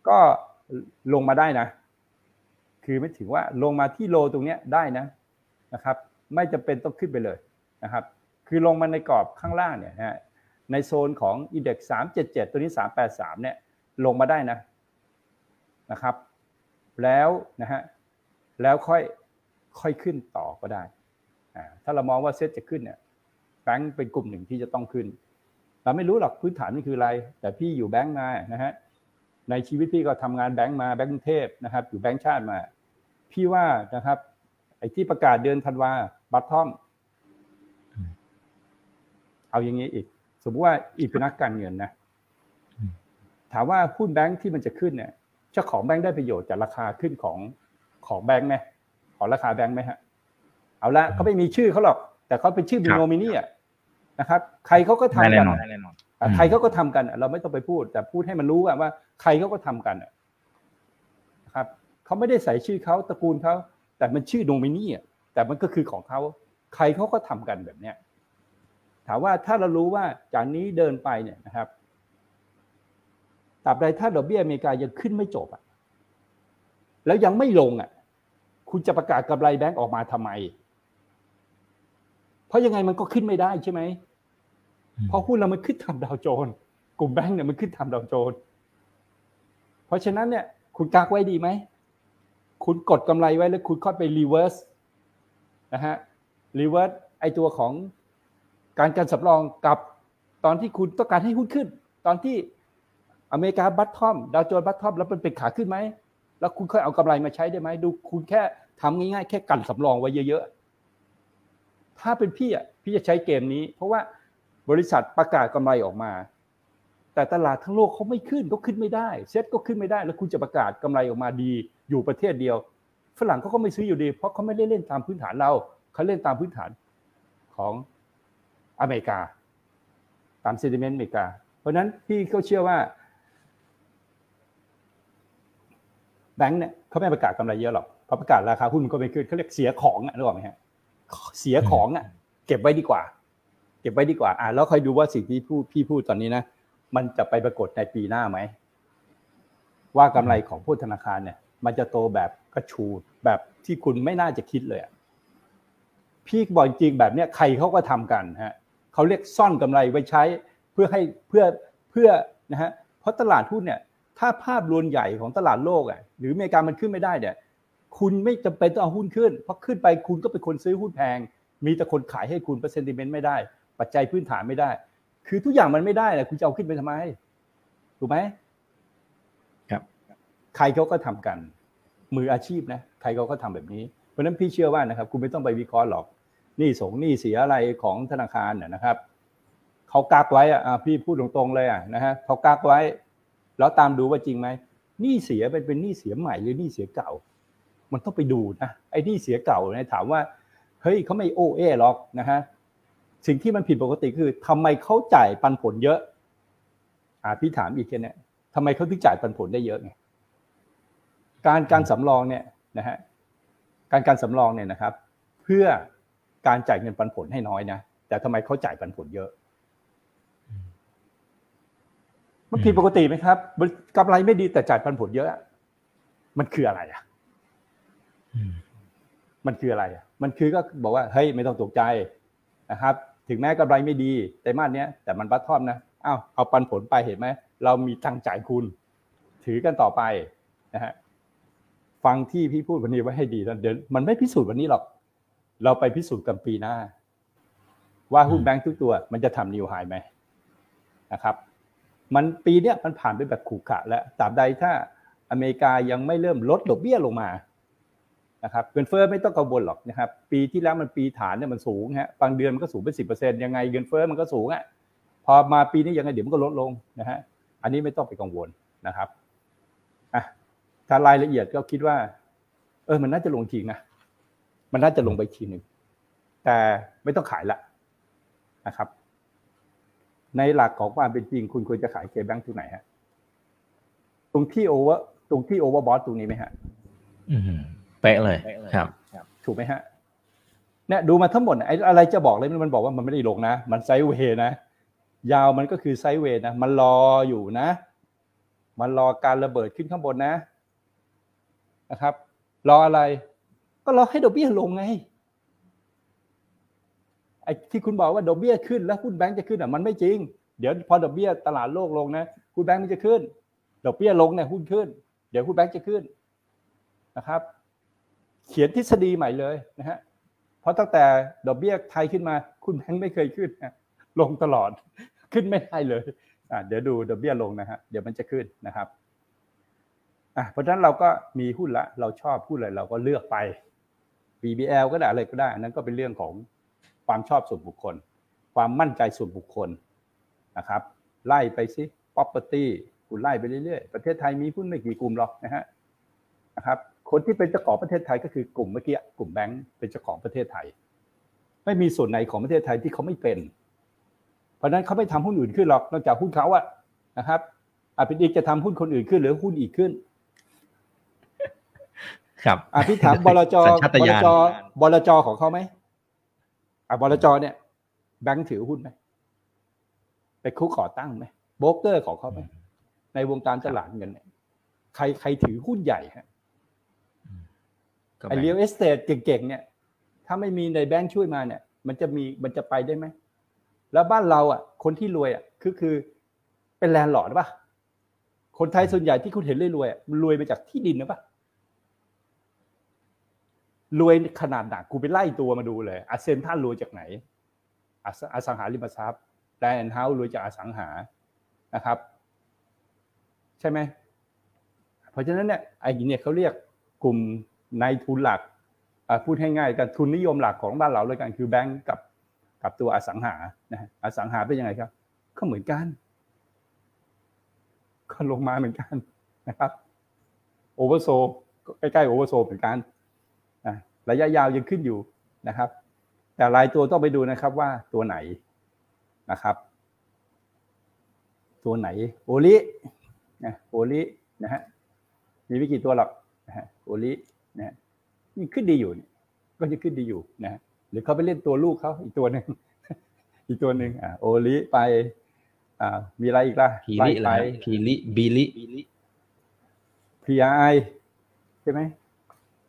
ก็ลงมาได้นะ คือไม่ถือว่าลงมาที่โลตรงเนี้ยได้นะนะครับ ไม่จำเป็นต้องขึ้นไปเลยนะครับ คือลงมาในกรอบข้างล่างเนี่ยนะฮะในโซนของอินเด็กซ์สามเจ็ดเจ็ดตัวนี้สามแปดสามเนี่ย ลงมาได้นะนะครับ แล้วนะฮะแล้วค่อย ค่อยขึ้นต่อก็ได้ ถ้าเรามองว่าเซ็ตจะขึ้นเนี่ยแบงก์เป็นกลุ่มหนึ่งที่จะต้องขึ้น เราไม่รู้หรอกพื้นฐานมันคืออะไร แต่พี่อยู่แบงก์มานะฮะในชีวิตพี่ก็ทำงานแบงก์มาแบงก์กรุงเทพนะครับ อยู่แบงก์ชาติมา พี่ว่านะครับไอ้ที่ประกาศเดือนธันวา bottom เอาอย่างนี้อีก สมมติว่าอีกเป็นนักการเงินนะถามว่าหุ้นแบงค์ที่มันจะขึ้นเนี่ยเจ้าของแบงค์ได้ประโยชน์จากราคาขึ้นของของแบงค์ไหม ของราคาแบงค์ไหมฮะ เอาละเขาไม่มีชื่อเขาหรอก แต่เขาเป็นชื่อบิโนมินีอะนะครับ ใครเขาก็ทำแน่กันนอนแน่นอนอะใครเขาก็ทำกันอะเราไม่ต้องไปพูด แต่พูดให้มันรู้ว่าว่าใครเขาก็ทำกันอะนะครับเขาไม่ได้ใส่ชื่อเขาตระกูลเขาแต่มันชื่อโนมินีอะแต่มันก็คือของเขาใครเขาก็ทำกันแบบเนี้ยถามว่าถ้าเรารู้ว่าจากนี้เดินไปเนี่ยนะครับตราบใดถ้าดอกเบี้ยอเมริกายังขึ้นไม่จบอะ แล้วยังไม่ลงอะ คุณจะประกาศกำไรแบงก์ออกมาทำไม เพราะยังไงมันก็ขึ้นไม่ได้ใช่ไหมเพราะหุ้นเรามันขึ้นทำดาวโจนส์กลุ่มแบงก์เนี่ยมันขึ้นทำดาวโจนส์เพราะฉะนั้นเนี่ย คุณกักไว้ดีไหม คุณกดกำไรไว้แล้วคุณค่อยไป reverse นะฮะ reverse ไอ้ตัวของการการสำรองกับตอนที่คุณต้องการให้หุ้นขึ้น ตอนที่อเมริกาบัตทอมดาวโจนส์บัตทอมแล้วมันเป็นขาขึ้นไหม แล้วคุณค่อยเอากำไรมาใช้ได้ไหมดูคุณแค่ทำง่ายๆ แค่กันสำรองไว้เยอะๆ ถ้าเป็นพี่อะพี่จะใช้เกมนี้ เพราะว่าบริษัทประกาศกำไรออกมา แต่ตลาดทั้งโลกเขาไม่ขึ้นก็ขึ้นไม่ได้ เซ็ตก็ขึ้นไม่ได้ แล้วคุณจะประกาศกำไรออกมาดี อยู่ประเทศเดียว ฝรั่งเขาก็ไม่ซื้ออยู่ดี เพราะเขาไม่ได้เล่นตามพื้นฐานเราเขาเล่นตามพื้นฐานของอเมริกา ตามเซติเมนต์อเมริกา เพราะฉะนั้นพี่เขาเชื่อว่า แบงค์เนี่ยเขาไม่ประกาศกำไรเยอะหรอกพอประกาศราคาหุ้นมันก็ไม่ขึ้นเขาเรียกเสียของอะนึกออกไหมฮะเสียของอะ เก็บไว้ดีกว่า เก็บไว้ดีกว่า อ่าแล้วคอยดูว่าสิ่งที่พูดพี่พูดตอนนี้นะมันจะไปปรากฏในปีหน้าไหมว่ากำไรของผู้ธนาคารเนี่ย มันจะโตแบบกระชูดแบบที่คุณไม่น่าจะคิดเลยพี่บอกจริงแบบเนี้ยใครเขาก็ทำกันฮะเขาเรียกซ่อนกำไรไว้ใช้เพื่อให้เพื่อเพื่อนะฮะเพราะตลาดหุ้นเนี่ย ถ้าภาพรวมใหญ่ของตลาดโลกอะหรืออเมริกามันขึ้นไม่ได้เนี่ยคุณไม่จำเป็นต้องเอาหุ้นขึ้น เพราะขึ้นไปคุณก็เป็นคนซื้อหุ้นแพง มีแต่คนขายให้คุณเปอร์เซ็นติเมนต์ไม่ได้ ปัจจัยพื้นฐานไม่ได้ คือทุกอย่างมันไม่ได้แหละคุณจะเอาขึ้นไปทำไมถูกไหมครับ ใครเขาก็ทำกัน มืออาชีพนะใครเขาก็ทำแบบนี้เพราะฉะนั้นพี่เชื่อว่านะครับ คุณไม่ต้องไปวิเคราะห์หรอกหนี่สงหนี่เสียอะไรของธนาคารน่ะนะครับเขากักไว้อะอะพี่พูดตรงๆเลยอะนะฮะเขากักไว้ แล้วตามดูว่าจริงไหมหนี้เสียเป็นเป็นหนี้เสียใหม่หรือหนี้เสียเก่า มันต้องไปดูนะไอ้หนี้เสียเก่าเนี่ยถามว่าเฮ้ยเขาไม่โอเอหรอกนะฮะสิ่งที่มันผิดปกติคือทำไมเขาจ่ายปันผลเยอะอ่าพี่ถามอีกแค่นี้ทำไมเขาถึงจ่ายปันผลได้เยอะไงการการสำรองเนี่ยนะฮะการการสำรองเนี่ยนะครับ เพื่อการจ่ายเงินปันผลให้น้อยนะแต่ทำไมเขาจ่ายปันผลเยอะ มันผิดปกติไหมครับกำไรไม่ดีแต่จ่ายปันผลเยอะมันคืออะไรอะมันคืออะไรอะมันคือก็บอกว่าเฮ้ยไม่ต้องตกใจนะครับ ถึงแม้กำไรไม่ดีแต่มาสเนี้ยแต่มันบัตทอมนะอ้าวเอาปันผลไปเห็นไหมเรามีตังจ่ายคุณ ถือกันต่อไปนะฮะฟังที่พี่พูดวันนี้ไว้ให้ดีนะเดี๋ยวมันไม่พิสูจน์วันนี้หรอก เราไปพิสูจน์กันปีหน้า ว่าหุ้นแบงค์ทุกตัว มันจะทำนิวไฮไหมนะครับ มันปีเนี้ยมันผ่านไปแบบขู่ขะแล้วตราบใดถ้าอเมริกายังไม่เริ่มลดดอกเบี้ยลงมานะครับเงินเฟ้อไม่ต้องกังวลหรอกนะครับปีที่แล้วมันปีฐานเนี่ยมันสูงฮะบางเดือนมันก็สูงเป็นสิบเปอร์เซ็นต์ยังไงเงินเฟ้อมันก็สูงอะพอมาปีนี้ยังไงเดี๋ยวมันก็ลดลงนะฮะอันนี้ไม่ต้องไปกังวลนะครับอะถ้ารายละเอียดก็คิดว่า เออมันน่าจะลงทีนะมันน่าจะลงไปทีหนึ่งแต่ไม่ต้องขายละนะครับ ในหลักของความเป็นจริง คุณควรจะขาย K-Bank ที่ไหนฮะตรงที่โอเวอร์ตรงที่โอเวอร์บอสตรงนี้ไหมฮะอืมเป๊ะเลยครับถูกไหมฮะเนี่ยดูมาทั้งหมดไอ้อะไรจะบอกเลยมันบอกว่ามันไม่ได้ลงนะ มัน sideway นะ ยาวมันก็คือ sideway นะ มันรออยู่นะ มันรอการระเบิดขึ้นข้างบนนะนะครับ รออะไร ก็รอให้ดอกเบี้ยลงไง ไอ้ที่คุณบอกว่าดอกเบี้ยขึ้นแล้วหุ้นแบงก์จะขึ้นอะมันไม่จริง เดี๋ยวพอดอกเบี้ยตลาดโลกลงนะหุ้นแบงก์มันจะขึ้น ดอกเบี้ยลงเนี่ยหุ้นขึ้น เดี๋ยวหุ้นแบงก์จะขึ้นนะครับ เขียนทฤษฎีใหม่เลยนะฮะเพราะตั้งแต่ดอกเบี้ยไทยขึ้นมาคุณแบงค์ไม่เคยขึ้นนะลงตลอดขึ้นไม่ได้เลยอะเดี๋ยวดูดอกเบี้ยลงนะฮะเดี๋ยวมันจะขึ้นนะครับอะเพราะฉะนั้นเราก็มีหุ้นละ เราชอบหุ้นอะไรเราก็เลือกไป BBL ก็ได้อะไรก็ได้นนั้นก็เป็นเรื่องของ ความชอบส่วนบุคคล ความมั่นใจส่วนบุคคลนะครับ ไล่ไปซิ property คุณไล่ไปเรื่อยๆ ประเทศไทยมีหุ้นไม่กี่กลุ่มหรอกนะฮะนะครับคนที่เป็นเจ้าของประเทศไทยก็คือกลุ่มเมื่อกี้กลุ่มแบงก์เป็นเจ้าของประเทศไทย ไม่มีส่วนไหนของประเทศไทยที่เขาไม่เป็น เพราะนั้นเขาไม่ทำหุ้นอื่นขึ้นหรอกนอกจากหุ้นเขาอะนะครับอาพิอีกจะทำหุ้นคนอื่นขึ้นหรือหุ้นอีกขึ้น ครับอะพี่ถามบลจสัญชาตบลญาณจบลจของเขาไหม อะบลจเนี่ยแบงค์ถือหุ้นไหมไปคุกขอตั้งไหมโบรกเกอร์ของเขาไหมในวงการตลาดเงินเนี่ยใครใครถือหุ้นใหญ่ฮะก็ไอแบ่งเรียลเอสเตทเก่งๆเนี่ย ถ้าไม่มีในแบงค์ช่วยมาเนี่ย มันจะมีมันจะไปได้ไหมแล้วบ้านเราอะ คนที่รวยอะคือคือเป็นแลนด์ลอร์ดป่ะคนไทยส่วนใหญ่ที่คุณเห็นรวยๆอะมันรวยมาจากที่ดินนะป่ะ รวยขนาดหนักกูไปไล่ตัวมาดูเลยอะเซ็นทรัลรวยจากไหนอสังอสังหาริมทรัพย์แลนด์เฮาส์รวยจากอสังหานะครับ ใช่ไหมเพราะฉะนั้นเนี่ยไอ้เนี่ยเขาเรียกกลุ่มนายทุนหลักพูดให้ง่ายกันทุนนิยมหลักของบ้านเราเลยกันคือแบงก์กับกับตัวอสังหานะอสังหาเป็นยังไงครับ ก็เหมือนกันก็ลงมาเหมือนกันนะครับโอเวอร์โซใกล้ๆโอเวอร์โซเหมือนกัน ระยะยาวยังขึ้นอยู่นะครับ แต่รายตัวต้องไปดูนะครับว่าตัวไหนนะครับ ตัวไหนโอลินะโอลินะฮะมีไม่กี่ตัวหรอกนะฮะโอลินะฮะนี่ขึ้นดีอยู่เนี่ยก็จะขึ้นดีอยู่นะฮะหรือเขาไปเล่นตัวลูกเขาอีกตัวหนึ่งอีกตัวหนึ่งอ่าโอลิไปอ่ามีอะไรอีกล่ะพีไล่ลิไปแล้วพีลิบีลิ PRI ใช่ไหม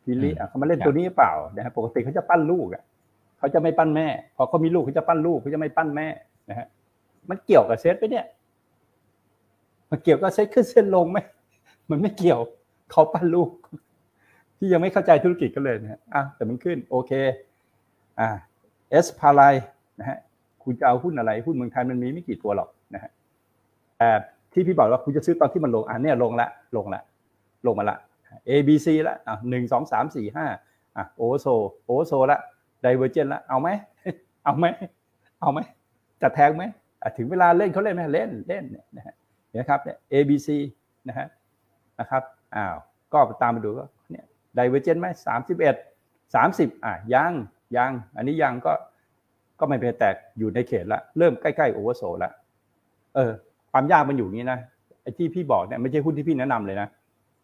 พีลิอืมอะเขามาเล่นครับตัวนี้หรือเปล่านะฮะปกติเขาจะปั้นลูกอะเขาจะไม่ปั้นแม่ พอเขามีลูกเขาจะปั้นลูกเขาจะไม่ปั้นแม่นะฮะมันเกี่ยวกับเซตไปเนี่ยมันเกี่ยวกับเซตขึ้นเส้นลงไหมมันไม่เกี่ยวเขาปั้นลูก ที่ยังไม่เข้าใจธุรกิจก็เลยนะฮะอะแต่มันขึ้นโอเคอ่าเอสพาไลนะฮะคุณจะเอาหุ้นอะไรหุ้นเมืองไทยมันมีไม่กี่ตัวหรอกนะฮะแต่ที่พี่บอกว่าคุณจะซื้อตอนที่มันลงอะเนี่ยลงละลงละลงมาละ A B C ละอะหนึ่งสองสามสี่ห้าอะโอโซโอโซละไดเวอร์เจนละเอาไหมเอาไหมเอาไหมจะแทงไหมอะถึงเวลาเล่นเขาเล่นไหมเล่นเล่นเนี่ยนะฮะนะครับเนี่ย A B C นะฮะนะครับอ้าวก็ตามมาดูก็เนี่ยไดเวอร์เจนไหมสามสิบเอ็ดสามสิบอะยังยังอันนี้ยังก็ก็ไม่เป็นแตกอยู่ในเขตละเริ่มใกล้ๆโอเวอร์โซละเออความยากมันอยู่นี้นะไอ้ที่พี่บอกเนี่ยไม่ใช่หุ้นที่พี่แนะนำเลยนะ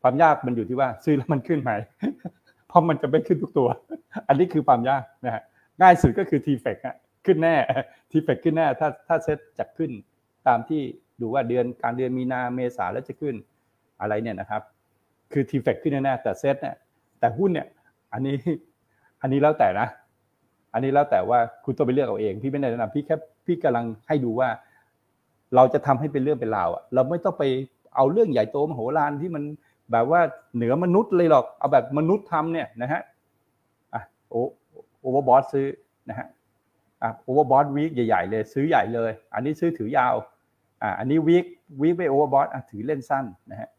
ความยากมันอยู่ที่ว่าซื้อแล้วมันขึ้นไหม เพราะมันจะไม่ขึ้นทุกตัว อันนี้คือความยากนะฮะง่ายสุดก็คือ t f e c อะขึ้นแน่ t f e c ขึ้นแน่ถ้าถ้าเซ็ตจะขึ้นตามที่ดูว่าเดือนการเดือนมีนาเมษาแล้วจะขึ้นอะไรเนี่ยนะครับ คือ t f e c ขึ้นแน่แต่เซ็ตเนี่ยแต่หุ้นเนี่ย อันนี้อันนี้แล้วแต่นะ อันนี้แล้วแต่ว่าคุณต้องไปเลือกเอาเอง พี่ไม่ได้แนะนำพี่แค่พี่กำลังให้ดูว่า เราจะทำให้เป็นเรื่องเป็นราวอะเราไม่ต้องไปเอาเรื่องใหญ่โตมโหฬารที่มัน แบบว่าเหนือมนุษย์เลยหรอกเอาแบบมนุษย์ทำเนี่ยนะฮะอะโอ overbought ซื้อนะฮะอะ overbought week ใหญ่ๆเลยซื้อใหญ่เลย อันนี้ซื้อถือยาวอะอันนี้ week week ไม่ overbought อะถือเล่นสั้นนะฮะ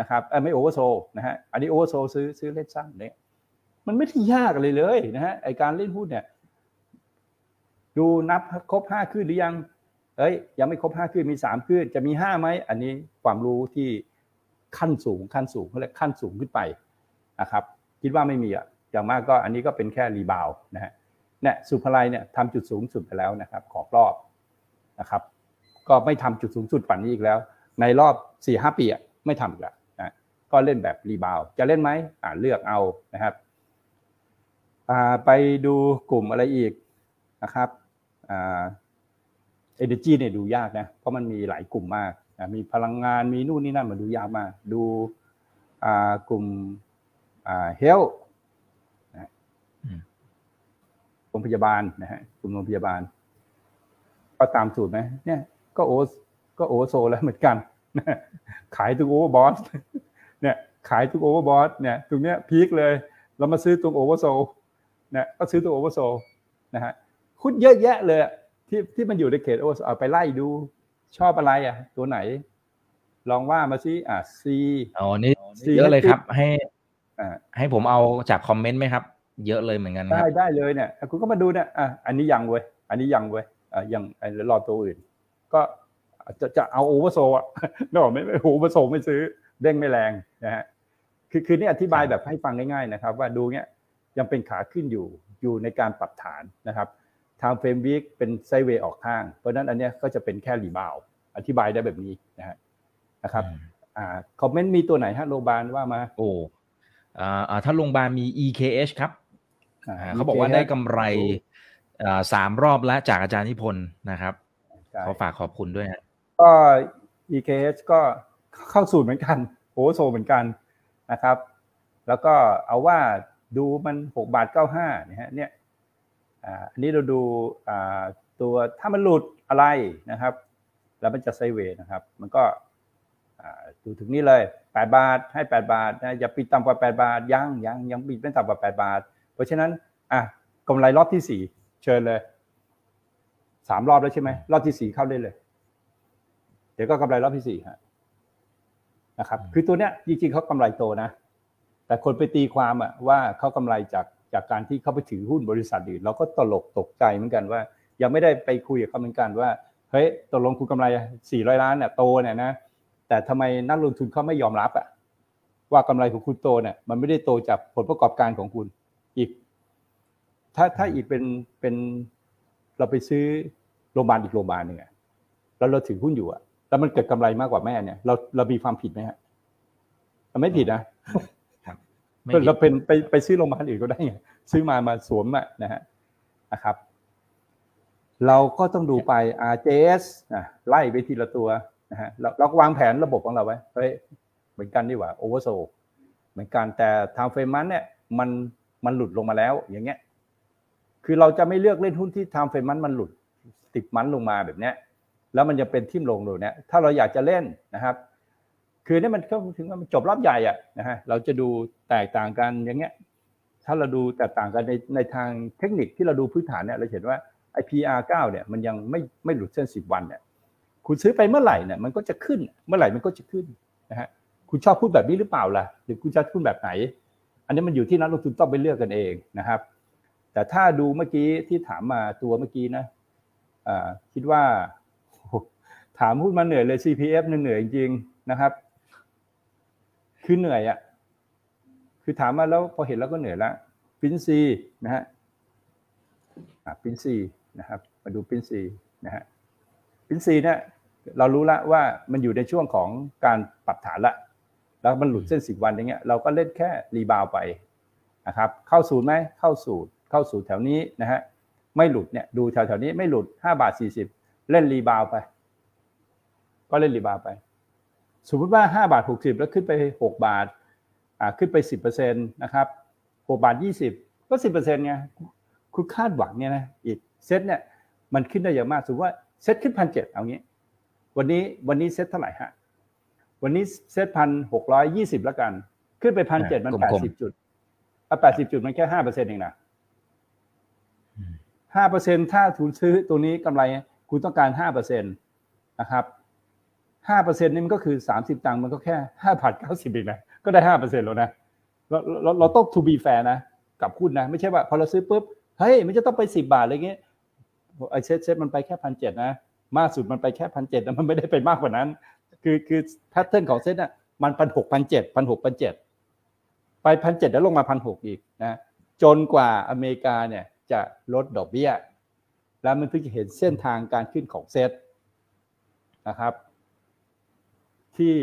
นะครับไม่ oversold นะฮะอันนี้ oversold ซื้อซื้อเล่นสั้นเนี่ยมันไม่ได้ยากเลยเลยนะฮะไอการเล่นหุ้นเนี่ยดูนับครบห้าขึ้นหรือยังเอ้ยยังไม่ครบห้าขึ้นมีสามขึ้นจะมีห้าไหมอันนี้ความรู้ที่ ขั้นสูงขั้นสูงเขาเรียกขั้นสูงขึ้นไปนะครับคิดว่าไม่มีอะอย่างมากก็อันนี้ก็เป็นแค่ rebound นะฮะเนี่ยศุภาลัยเนี่ยทำจุดสูงสุดไปแล้วนะครับขอบรอบนะครับ ก็ไม่ทำจุดสูงสุดฝันนี้อีกแล้ว ในรอบ4ี่ห้าปีอะไม่ทำอีกแล้วนะก็เล่นแบบ rebound จะเล่นไหมอ่าเลือกเอานะครับอ่าไปดูกลุ่มอะไรอีกนะครับอ่า energy เนี่ยดูยากนะเพราะมันมีหลายกลุ่มมาก มีพลังงานมีนู่นนี่นั่นมาดูยากมากดูอ่ากลุ่มอ่า health นะอืมโรงพยาบาลนะฮะกลุ่มโรงพยาบาล ก็ตามสูตรไหมเนี่ย ก็โอก็โอโซแล้วเหมือนกันขายทุก overbought เนี่ย ขายทุก overbought เนี่ยตรงเนี้ย peak เลย เรามาซื้อตรง oversoldเนี่ยก็ซื้อตัว oversold นะฮะหุ้นเยอะแยะเลยอะที่ที่มันอยู่ในเขต oversold เอาไปไล่ดู ชอบอะไรอะ ตัวไหน ลองว่ามาซิอะซีอ๋อนี่ซีเยอะเลยครับ ให้อ่าให้ผมเอาจากคอมเมนต์ไหมครับ เยอะเลยเหมือนกันคได้รับได้เลยเนี่ยอะคุณก็มาดูเนี่ยอะอันนี้ยังเว้ยอันนี้ยังเว้ยอะยังไอ้รอตัวอื่น ก็จะจะเอา oversold อะไม่บอกไม่ไม่ oversold ไม่ซื้อ เด้งไม่แรงนะฮะคือคือนี่อธิบายแบบให้ฟังง่ายๆนะครับ ว่า day เนี้ยยังเป็นขาขึ้นอยู่อยู่ในการปรับฐานนะครับ time frame week เป็น sideway ออกข้าง เพราะฉะนั้นอันเนี้ยก็จะเป็นแค่ rebound อธิบายได้แบบนี้นะฮะนะครับอ่าคอมเมนต์มีตัวไหนฮะโรงพยาบาลว่ามา โอ้อ่าอ่าถ้าโรงพยาบาลมี EKH ครับอ่าอ่าเขาบอกว่าได้กำไรอ่าสามรอบแล้วจากอาจารย์นิพนธ์นะครับใช่ขอฝากขอบคุณด้วยฮะก็ EKH ก็เข้าสูตรเหมือนกันโอโซเหมือนกันนะครับ แล้วก็เอาว่าดูมัน6บาท95นะฮะเนี่ยอ่า อันนี้เราดูอ่าตัวถ้ามันหลุดอะไรนะครับ แล้วมันจะไซด์เวย์นะครับ มันก็อ่าดูถึงนี่เลย 8 บาทให้ 8 บาทนะอย่าปิดต่ำกว่า 8 บาทยังยังยังปิดไม่ต่ำกว่า 8 บาท เพราะฉะนั้นอะกำไรรอบที่สี่เชิญเลยสามรอบแล้วใช่ไหมรอบที่สี่เข้าได้เลย เดี๋ยวก็กำไรรอบที่สี่ฮะนะครับ คือตัวเนี้ยจริงๆเขากำไรโตนะ แต่คนไปตีความอะว่าเขากำไรจาก จากการที่เขาไปถือหุ้นบริษัทอื่นเราก็ตลกตกใจเหมือนกันว่า ยังไม่ได้ไปคุยกับเขาเหมือนกันว่าเฮ้ยตกลงคุณกำไร 400 ล้านเนี่ยโตเนี่ยนะแต่ทำไมนักลงทุนเขาไม่ยอมรับอะว่ากำไรของคุณโตเนี่ยมันไม่ได้โตจากผลประกอบการของคุณอีก ถ้าถ้าอีกเป็นเป็นเราไปซื้อโรงพยาบาลอีกโรงพยาบาลหนึ่งอะแล้วเราถือหุ้นอยู่อะแล้วมันเกิดกำไรมากกว่าแม่เนี่ย เราเรามีความผิดไหมฮะเราไม่ผิดนะ เราเป็นไปไปซื้อโรงพยาบาลอื่นก็ได้ไงซื้อมามาสวมอะนะฮะนะครับ เราก็ต้องดูไป RJS นะไล่ไปทีละตัวนะฮะเราเราก็วางแผนระบบของเราไว้เฮ้ยเหมือนกันดีกว่าโอเวอร์โซเหมือนกันแต่ทางเฟรมมันเนี่ยมันมันหลุดลงมาแล้วอย่างเงี้ย คือเราจะไม่เลือกเล่นหุ้นที่ทำเฟรมมันมันหลุดติดมันลงมาแบบเนี้ย แล้วมันจะเป็นทิ่มลงเลยเนี่ยถ้าเราอยากจะเล่นนะครับ คือเนี่ยมันก็ถึงว่ามันจบรอบใหญ่อะนะฮะเราจะดูแตกต่างกันอย่างเงี้ย ถ้าเราดูแตกต่างกันในในทางเทคนิคที่เราดูพื้นฐานเนี่ยเราเห็นว่า IPR 9เนี่ยมันยังไม่ไม่หลุดเส้น10 วันเนี่ยคุณซื้อไปเมื่อไหร่เนี่ยมันก็จะขึ้นเมื่อไหร่มันก็จะขึ้นนะฮะคุณชอบพูดแบบนี้หรือเปล่าล่ะหรือคุณจะพูดแบบไหน อันนี้มันอยู่ที่นักลงทุนต้องไปเลือกกันเองนะครับ แต่ถ้าดูเมื่อกี้ที่ถามมาตัวเมื่อกี้นะอ่าคิดว่าถามพูดมาเหนื่อยเลย CPF เนี่ยเหนื่อยจริงๆนะครับ คือเหนื่อยอะคือถามมาแล้วพอเห็นแล้วก็เหนื่อยละปินซีนะฮะอ่า PRINC นะครับ มาดู PRINC นะฮะ PRINC เนี่ยเรารู้ละว่ามันอยู่ในช่วงของการปรับฐานละแล้วมันหลุดเส้นสิบวันอย่างเงี้ยเราก็เล่นแค่ rebound ไปนะครับเข้าสูตรไหมเข้าสูตรเข้าสูตรแถวนี้นะฮะไม่หลุดเนี่ยดูแถวแถวนี้ไม่หลุดห้าบาทสี่สิบเล่นรีบาวไป ก็เล่น rebound ไป สมมติว่าห้าบาทหกสิบแล้วขึ้นไปหกบาทอ่าขึ้นไปสิบเปอร์เซ็นต์นะครับหกบาทยี่สิบก็สิบเปอร์เซ็นต์ไงคุณคาดหวังเนี่ยนะอีกเซ็ตเนี่ยมันขึ้นได้เยอะมาก สมมติว่าเซ็ตขึ้นพันเจ็ดเอางี้ วันนี้วันนี้เซ็ตเท่าไหร่ฮะวันนี้เซ็ตพันหกร้อยยี่สิบแล้วกัน ขึ้นไปพันเจ็ดมันแค่แปดสิบจุดอะแปดสิบจุดมันแค่ห้าเปอร์เซ็นต์เองนะห้าเปอร์เซ็นต์ถ้าทุนซื้อตัวนี้กำไรคุณต้องการห้าเปอร์เซ็นต์นะครับ ห้าเปอร์เซ็นต์นี่มันก็คือสามสิบตังค์มันก็แค่ห้าบาทเก้าสิบเองนะก็ได้ห้าเปอร์เซ็นต์แล้วนะเราเราเราต้อง to be fair นะกับหุ้นนะ ไม่ใช่ว่าพอเราซื้อปุ๊บเฮ้ยมันจะต้องไปสิบบาทอะไรเงี้ยไอ้ SET SET มันไปแค่พันเจ็ดนะมากสุดมันไปแค่พันเจ็ดนะมันไม่ได้ไปมากกว่านั้น คือคือ pattern ของเซ็ตอะมันพันหกพันเจ็ดพันหกพันเจ็ดไปพันเจ็ดแล้วลงมาพันหกอีกนะจนกว่าอเมริกาเนี่ยจะลดดอกเบี้ย แล้วมันถึงจะเห็นเส้นทางการขึ้นของเซ็ตนะครับ ที่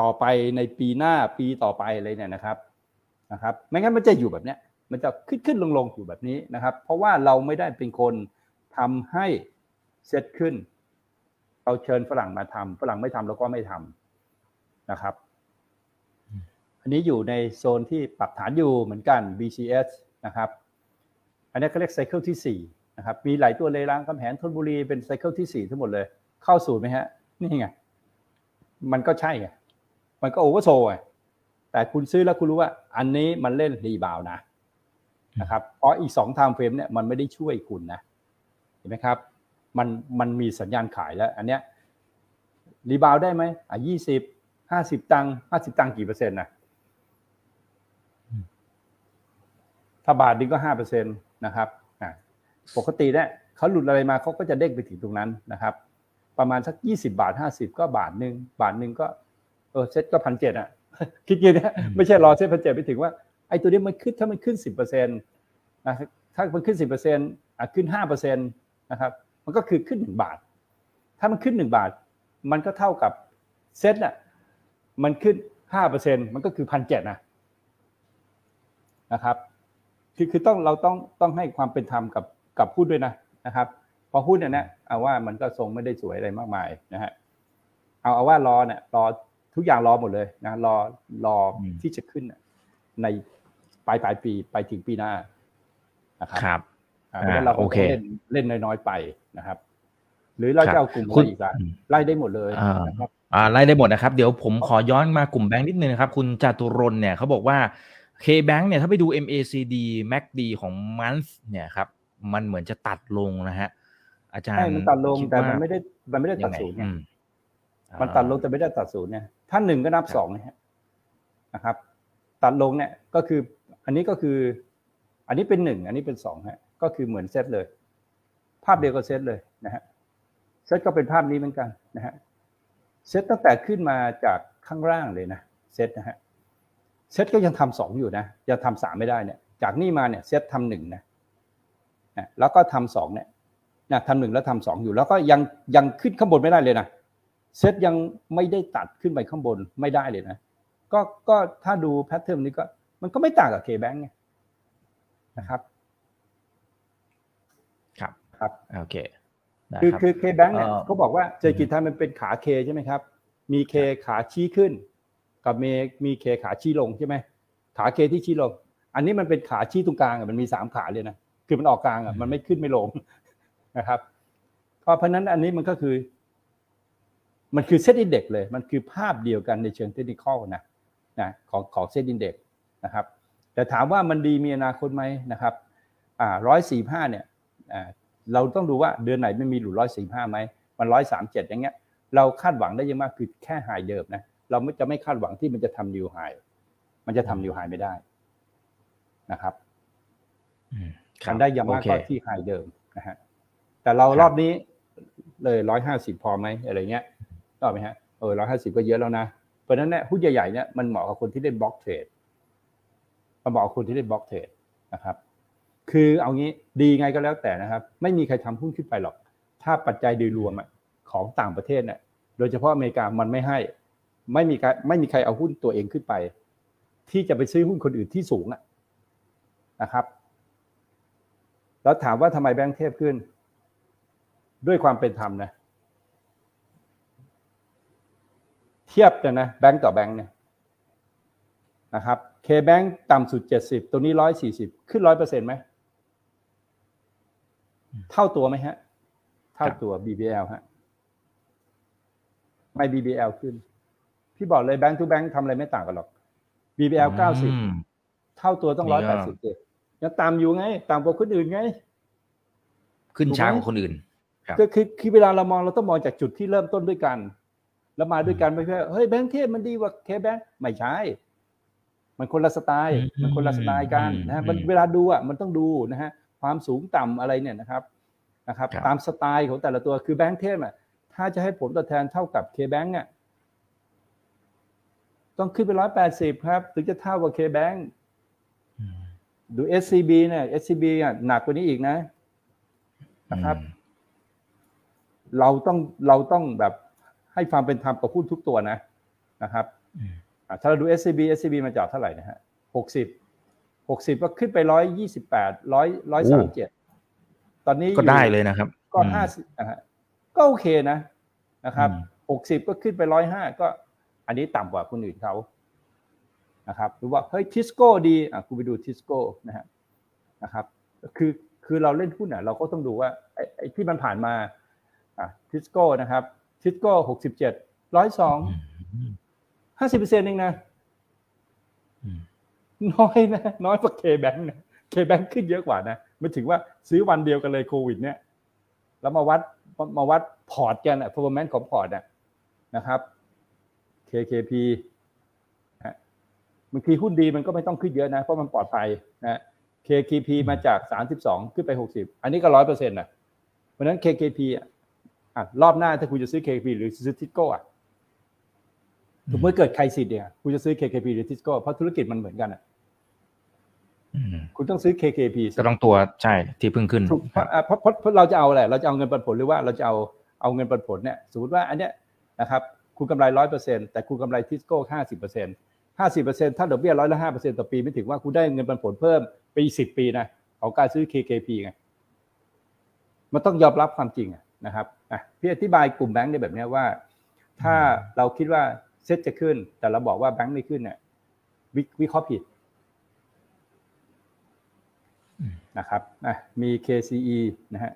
ต่อไปในปีหน้าปีต่อไปเลยเนี่ยนะครับนะครับ ไม่งั้นมันจะอยู่แบบเนี้ยมันจะขึ้นขึ้นลงลงอยู่แบบนี้นะครับ เพราะว่าเราไม่ได้เป็นคนทำให้เซตขึ้น เราเชิญฝรั่งมาทำฝรั่งไม่ทำเราก็ไม่ทำนะครับ อันนี้อยู่ในโซนที่ปรับฐานอยู่เหมือนกัน BCS นะครับ อันนี้เขาเรียกไซเคิลที่4นะครับ มีหลายตัวเลยรางคำแหงธนบุรีเป็นไซเคิลที่ 4 ทั้งหมดเลย เข้าสู่ไหมฮะ นี่ไง มันก็ใช่ไงมันก็ oversold ไงแต่คุณซื้อแล้วคุณรู้ว่า อันนี้มันเล่น rebound นะนะครับเพราะอีกสอง time frame เนี่ยมันไม่ได้ช่วยคุณนะเห็นไหมครับ มันมันมีสัญญาณขายแล้ว อันเนี้ย rebound ได้ไหมอะยี่สิบห้าสิบตังค์ห้าสิบตังค์กี่เปอร์เซ็นต์นะถ้าบาทนึงก็ห้าเปอร์เซ็นต์นะครับอะปกติเนี่ยเขาหลุดอะไรมาเขาก็จะเด้งไปถึงตรงนั้นนะครับ ประมาณสักยี่สิบบาทห้าสิบก็บาทหนึ่งบาทหนึ่งก็เออเซ็ตก็พันเจ็ดอะคิดเงี้ยนะไม่ใช่รอเซ็ตพันเจ็ดไปถึงว่าไอ้ตัวนี้มันขึ้นถ้ามันขึ้นสิบเปอร์เซ็นต์นะถ้ามันขึ้นสิบเปอร์เซ็นต์อะขึ้นห้าเปอร์เซ็นต์นะครับมันก็คือขึ้นหนึ่งบาท ถ้ามันขึ้นหนึ่งบาท มันก็เท่ากับเซ็ตอะมันขึ้นห้าเปอร์เซ็นต์มันก็คือพันเจ็ดนะนะครับคือคือต้องเราต้องต้องให้ความเป็นธรรมกับกับหุ้นด้วยนะนะครับ พอหุ้นเนี่ยนะเอาว่ามันก็ทรงไม่ได้สวยอะไรมากมายนะฮะเอาเอาว่ารอเนี่ยรอทุกอย่างรอหมดเลยนะรอรอที่จะขึ้นในปลายปลายปีไปถึงปีหน้านะครับครับอ่าเพราะฉะนั้นเราก็โอเคเล่นเล่นน้อยๆไปนะครับ หรือเราจะเอากลุ่มอะไรอีกอะไล่ได้หมดเลยอ่านะครับอ่าไล่ได้หมดนะครับ เดี๋ยวผมขอย้อนมากลุ่มแบงค์นิดนึงนะครับ คุณจตุรนต์เนี่ยเขาบอกว่า K-Bank เนี่ยถ้าไปดู MACD MACD ของ month เนี่ยครับมันเหมือนจะตัดลงนะฮะ อาจารย์ใช่มันตัดลงคิแต่มันว่าไม่ได้มันไม่ได้ยัตัดงไงศูนย์ไงอืมมันตัดลงแต่ไม่ได้ตัดศูนย์เนี่ย ถ้าหนึ่งก็นับสองนะฮะนะครับ ตัดลงเนี่ยก็คือ อันนี้ก็คือ อันนี้เป็นหนึ่งอันนี้เป็นสองฮะ ก็คือเหมือนเซตเลย ภาพเดียวกับเซตเลยนะฮะเซตก็เป็นภาพนี้เหมือนกันนะฮะเซตตั้งแต่ขึ้นมาจากข้างล่างเลยนะเซตนะฮะเซตก็ยังทำสองอยู่นะยังทำสามไม่ได้เนี่ย จากนี่มาเนี่ยเซตทำหนึ่งนะนะแล้วก็ทำสองเนี่ย นะทำหนึ่งแล้วทำสองอยู่แล้วก็ยังยังขึ้นข้างบนไม่ได้เลยนะเซตยังไม่ได้ตัดขึ้นไปข้างบนไม่ได้เลยนะก็ก็ถ้าดูแพทเทิร์นนี้ก็มันก็ไม่ต่างกับเคแบงไงนะครับครับครับโอเคได้คือรับคือ KBANK เนี่ยเอ่อเขาบอกว่าเศรษฐกิจไทยมันเป็นขา K ใช่ไหมครับ มี K ขาชี้ขึ้น กับมีมี K ขาชี้ลงใช่ไหมขา K ที่ชี้ลง อันนี้มันเป็นขาชี้ตรงกลางอะมันมีสามขาเลยนะคือมันออกกลางอะมันไม่ขึ้นไม่ลง นะครับเพราะเพราะฉะนั้นอันนี้มันก็คือ มันคือ SET Index เลย มันคือภาพเดียวกันในเชิง technical นะนะของของ SET Index นะครับ แต่ถามว่ามันดีมีอนาคตไหมนะครับอ่าร้อยสี่ห้าเนี่ยอ่าเราต้องดูว่าเดือนไหนไม่มีหลุดร้อยสี่ห้าไหมมันร้อยสามเจ็ดอย่างเงี้ย เราคาดหวังได้ยังมากคือแค่ high เดิมนะเราไม่จะไม่คาดหวังที่มันจะทำ new high มันจะทำ new high ไม่ได้นะครับอืมครับทำได้ยังมากโอเคก็ที่ high เดิมนะฮะ แต่เรารอบนี้เลยร้อยห้าสิบพอไหมอะไรเงี้ยก็ไหมฮะเออร้อยห้าสิบก็เยอะแล้วนะ เพราะฉะนั้นเนี่ยหุ้นใหญ่ๆเนี่ยมันเหมาะกับคนที่เล่น block tradeมันเหมาะกับคนที่เล่นบล็อกเทรดนะครับ คือเอางี้ดีไงก็แล้วแต่นะครับ ไม่มีใครทำหุ้นขึ้นไปหรอก ถ้าปัจจัยโดยรวมอะของต่างประเทศเนี่ยโดยเฉพาะอเมริกามันไม่ให้ ไม่มีใครไม่มีใครเอาหุ้นตัวเองขึ้นไป ที่จะไปซื้อหุ้นคนอื่นที่สูงอะนะครับ แล้วถามว่าทำไมแบงค์เทพขึ้น ด้วยความเป็นธรรมนะ เทียบกันนะแบงค์ต่อแบงค์เนี่ยนะครับเคแบงค์ต่ำสุดเจ็ดสิบตัวนี้ร้อยสี่สิบขึ้นร้อยเปอร์เซ็นต์ไหม เท่าตัวไหมฮะ เท่าตัว BBL ฮะ ไม่ BBL ขึ้น พี่บอกเลยแบงค์ทุกแบงค์ทำอะไรไม่ต่างกันหรอก BBL เก้าสิบอืมเท่าตัวต้องนี่ร้อยก็แปดสิบเจ็ดยังตามอยู่ไง ตามกว่าคนอื่นไง ขึ้นถูกไหมช้ากว่าคนอื่นครับ ก็คือคือเวลาเรามองเราต้องมองจากจุดที่เริ่มต้นด้วยกัน แล้วมาด้วยกันไม่ใช่เฮ้ยแบงค์เทพมันดีกว่าเคแบงค์ไม่ใช่มันคนละสไตล์อืมมันคนละสไตล์กันอืมนะฮะมันอืมเวลาดูอะมันต้องดูนะฮะความสูงต่ำอะไรเนี่ยนะครับนะครับครับ ตามสไตล์ของแต่ละตัวคือแบงค์เทพอะถ้าจะให้ผลตอบแทนเท่ากับเคแบงค์อะต้องขึ้นไปร้อยแปดสิบครับ ถึงจะเท่ากับเคแบงค์อืมดู SCB เนี่ย SCB อะหนักกว่านี้อีกนะนะครับ เราต้องเราต้องแบบให้ความเป็นธรรมกับหุ้นทุกตัวนะนะครับอืมอะถ้าเราดู SCB SCB มันจอดเท่าไหร่นะฮะหกสิบหกสิบก็ขึ้นไปร้อยยี่สิบแปดร้อยร้อยสามเจ็ดตอนนี้ก็ได้เลยนะครับ ก็อืมห้าสิบอะฮะก็โอเคนะนะครับอืมหกสิบก็ขึ้นไปร้อยห้าก็ อันนี้ต่ำกว่าคนอื่นเขานะครับหรือว่าเฮ้ยทิสโก้ดีอะคุณไปดูทิสโก้นะฮะนะครับ คือคือเราเล่นหุ้นอะ เราก็ต้องดูว่าไอ้ไอ้ที่มันผ่านมาอะ ทิสโก้นะครับทิสโก้หกสิบเจ็ดร้อยสองอืมห้าสิบเปอร์เซ็นต์เองนะอืมน้อยนะ น้อยกว่า KBANK นะ KBANK ขึ้นเยอะกว่านะมันถึงว่าซื้อวันเดียวกันเลยโควิด เนี่ย แล้วมาวัดมาวัดพอร์ตกันอะ performance ของพอร์ตอะนะครับ KKP นะบางทีหุ้นดีมันก็ไม่ต้องขึ้นเยอะนะ เพราะมันปลอดภัยนะ KKP มาจาก 32 ขึ้นไป 60 อันนี้ก็ร้อยเปอร์เซ็นต์นะเพราะฉะนั้น KKP อะอะรอบหน้าถ้าคุณจะซื้อ KKP หรือซื้อทิสโก้อะสมมติเกิดใครสิทธิ์เนี่ยคุณจะซื้อ KKP หรือทิสโก้เพราะธุรกิจมันเหมือนกันอะอืมคุณต้องซื้อ KKP สิก็ต้องตัวใช่ที่เพิ่งขึ้นถูกเพครัราะบอะเพราะเพราะเพราะเราจะเอาอะไรเราจะเอาเงินปันผลหรือว่าเราจะเอาเอาเงินปันผลเนี่ยสมมติว่าอันเนี้ยนะครับคุณกำไรร้อยเปอร์เซ็นต์แต่คุณกำไรทิสโก้ห้าสิบเปอร์เซ็นต์ห้าสิบเปอร์เซ็นต์ถ้าดอกเบี้ยร้อยละห้าเปอร์เซ็นต์ต่อปีไม่ถึงว่าคุณได้เงินปันผลเพิ่มไปอีกสิบปีนะของการซื้อ KKP ไงมันต้องยอมรับความจริงอะ นะครับอะพี่อธิบายกลุ่มแบงค์ในแบบเนี้ยว่า ถ้าเราคิดว่าเซ็ตจะขึ้น แต่เราบอกว่าแบงค์ไม่ขึ้นเนี่ยวิวิเคราะห์ผิดอืมนะครับอะมี KCE นะฮะ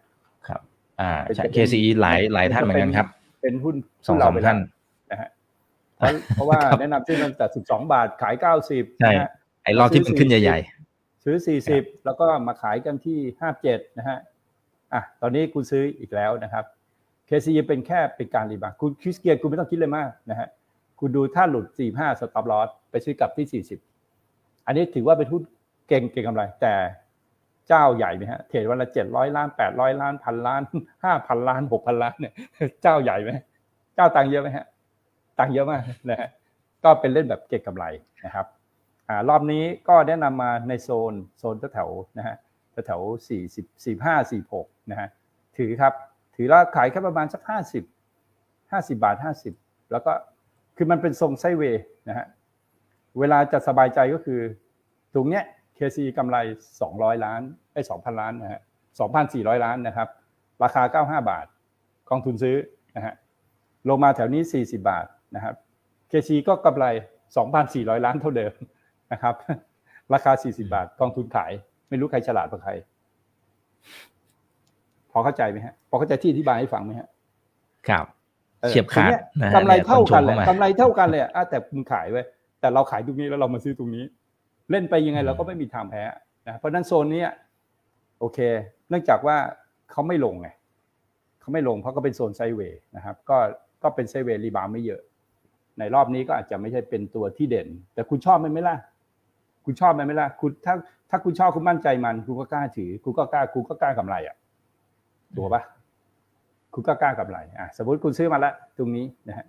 ครับอ่าเป็นใช่เป็น KCE หลายหลายท่านเหมือนกันครับ เป็นหุ้นสองหุ้เรสามไปท่านแล้วนะฮะเพราะเพราะว่าครับแนะนำซื้อตั้งแต่สิบสองบาทขายเก้าสิบใช่นะฮะไอ้รอบที่มันขึ้นใหญ่ซื้อสี่สิบแล้วก็มาขายกันที่ห้าเจ็ดนะฮะ อะตอนนี้คุณซื้ออีกแล้วนะครับ KC เป็นแค่เป็นการรีบาวด์คุณคริสเกียร์คุณไม่ต้องคิดเลยมากนะฮะคุณดูถ้าหลุดสี่ห้าสต็อปลอสไปซื้อกลับที่สี่สิบอันนี้ถือว่าเป็นหุ้นเก่งเก่งกำไร แต่เจ้าใหญ่ไหมฮะเทรดวันละเจ็ดร้อยล้านแปดร้อยล้านพันล้านห้าพันล้านหกพันล้านเนี่ยเจ้าใหญ่ไหมเจ้าตังเยอะไหมฮะตังเยอะมากนะฮะก็เป็นเล่นแบบเก่งกำไรนะครับอ่ารอบนี้ก็แนะนำมาในโซนโซนแถวๆนะฮะ แถวสี่สิบสี่ห้าสี่หกนะฮะถือครับ ถือแล้วขายแค่ประมาณสักห้าสิบห้าสิบาทห้าสิบแล้วก็คือมันเป็นทรงไซเวย์นะฮะเวลาจะสบายใจก็คือตรงเนี้ย KC กำไร 200 ล้านไอ้2,000 ล้านนะฮะ2,400 ล้านนะครับ ราคา 95 บาทกองทุนซื้อนะฮะลงมาแถวนี้ 40 บาทนะครับ KC ก็กำไร 2,400 ล้านเท่าเดิมนะครับ ราคา 40 บาทกองทุนขาย ไม่รู้ใครฉลาดกว่าใคร พอเข้าใจไหมฮะ พอเข้าใจที่อธิบายให้ฟังไหมฮะๆครับออเฉียบขาดทีนี้นะฮะกำไรเท่ากันเนี่เลยยคนชมเข้ามากำไรเท่ากันเลยอะอะแต่คุณขายไว้ แต่เราขายตรงนี้แล้วเรามาซื้อตรงนี้ เล่นไปยังไงเราก็ไม่มีทางแพ้นะเพราะฉะนั้นโซนเนี้ยโอเค เนื่องจากว่าเขาไม่ลงไงเขาไม่ลงเพราะก็เป็นโซน sideway นะครับ ก็ก็เป็น sideway rebound ไม่เยอะ ในรอบนี้ก็อาจจะไม่ใช่เป็นตัวที่เด่น แต่คุณชอบมันไหมล่ะ คุณชอบมันไหมล่ะคุณถ้าถ้าคุณชอบคุณมั่นใจมัน คุณก็กล้าถือ คุณก็กล้าคุณก็กล้ากำไรอะถูกปะคุณก็กล้ากำไรอะสมมติคุณซื้อมาแล้วตรงนี้นะฮะ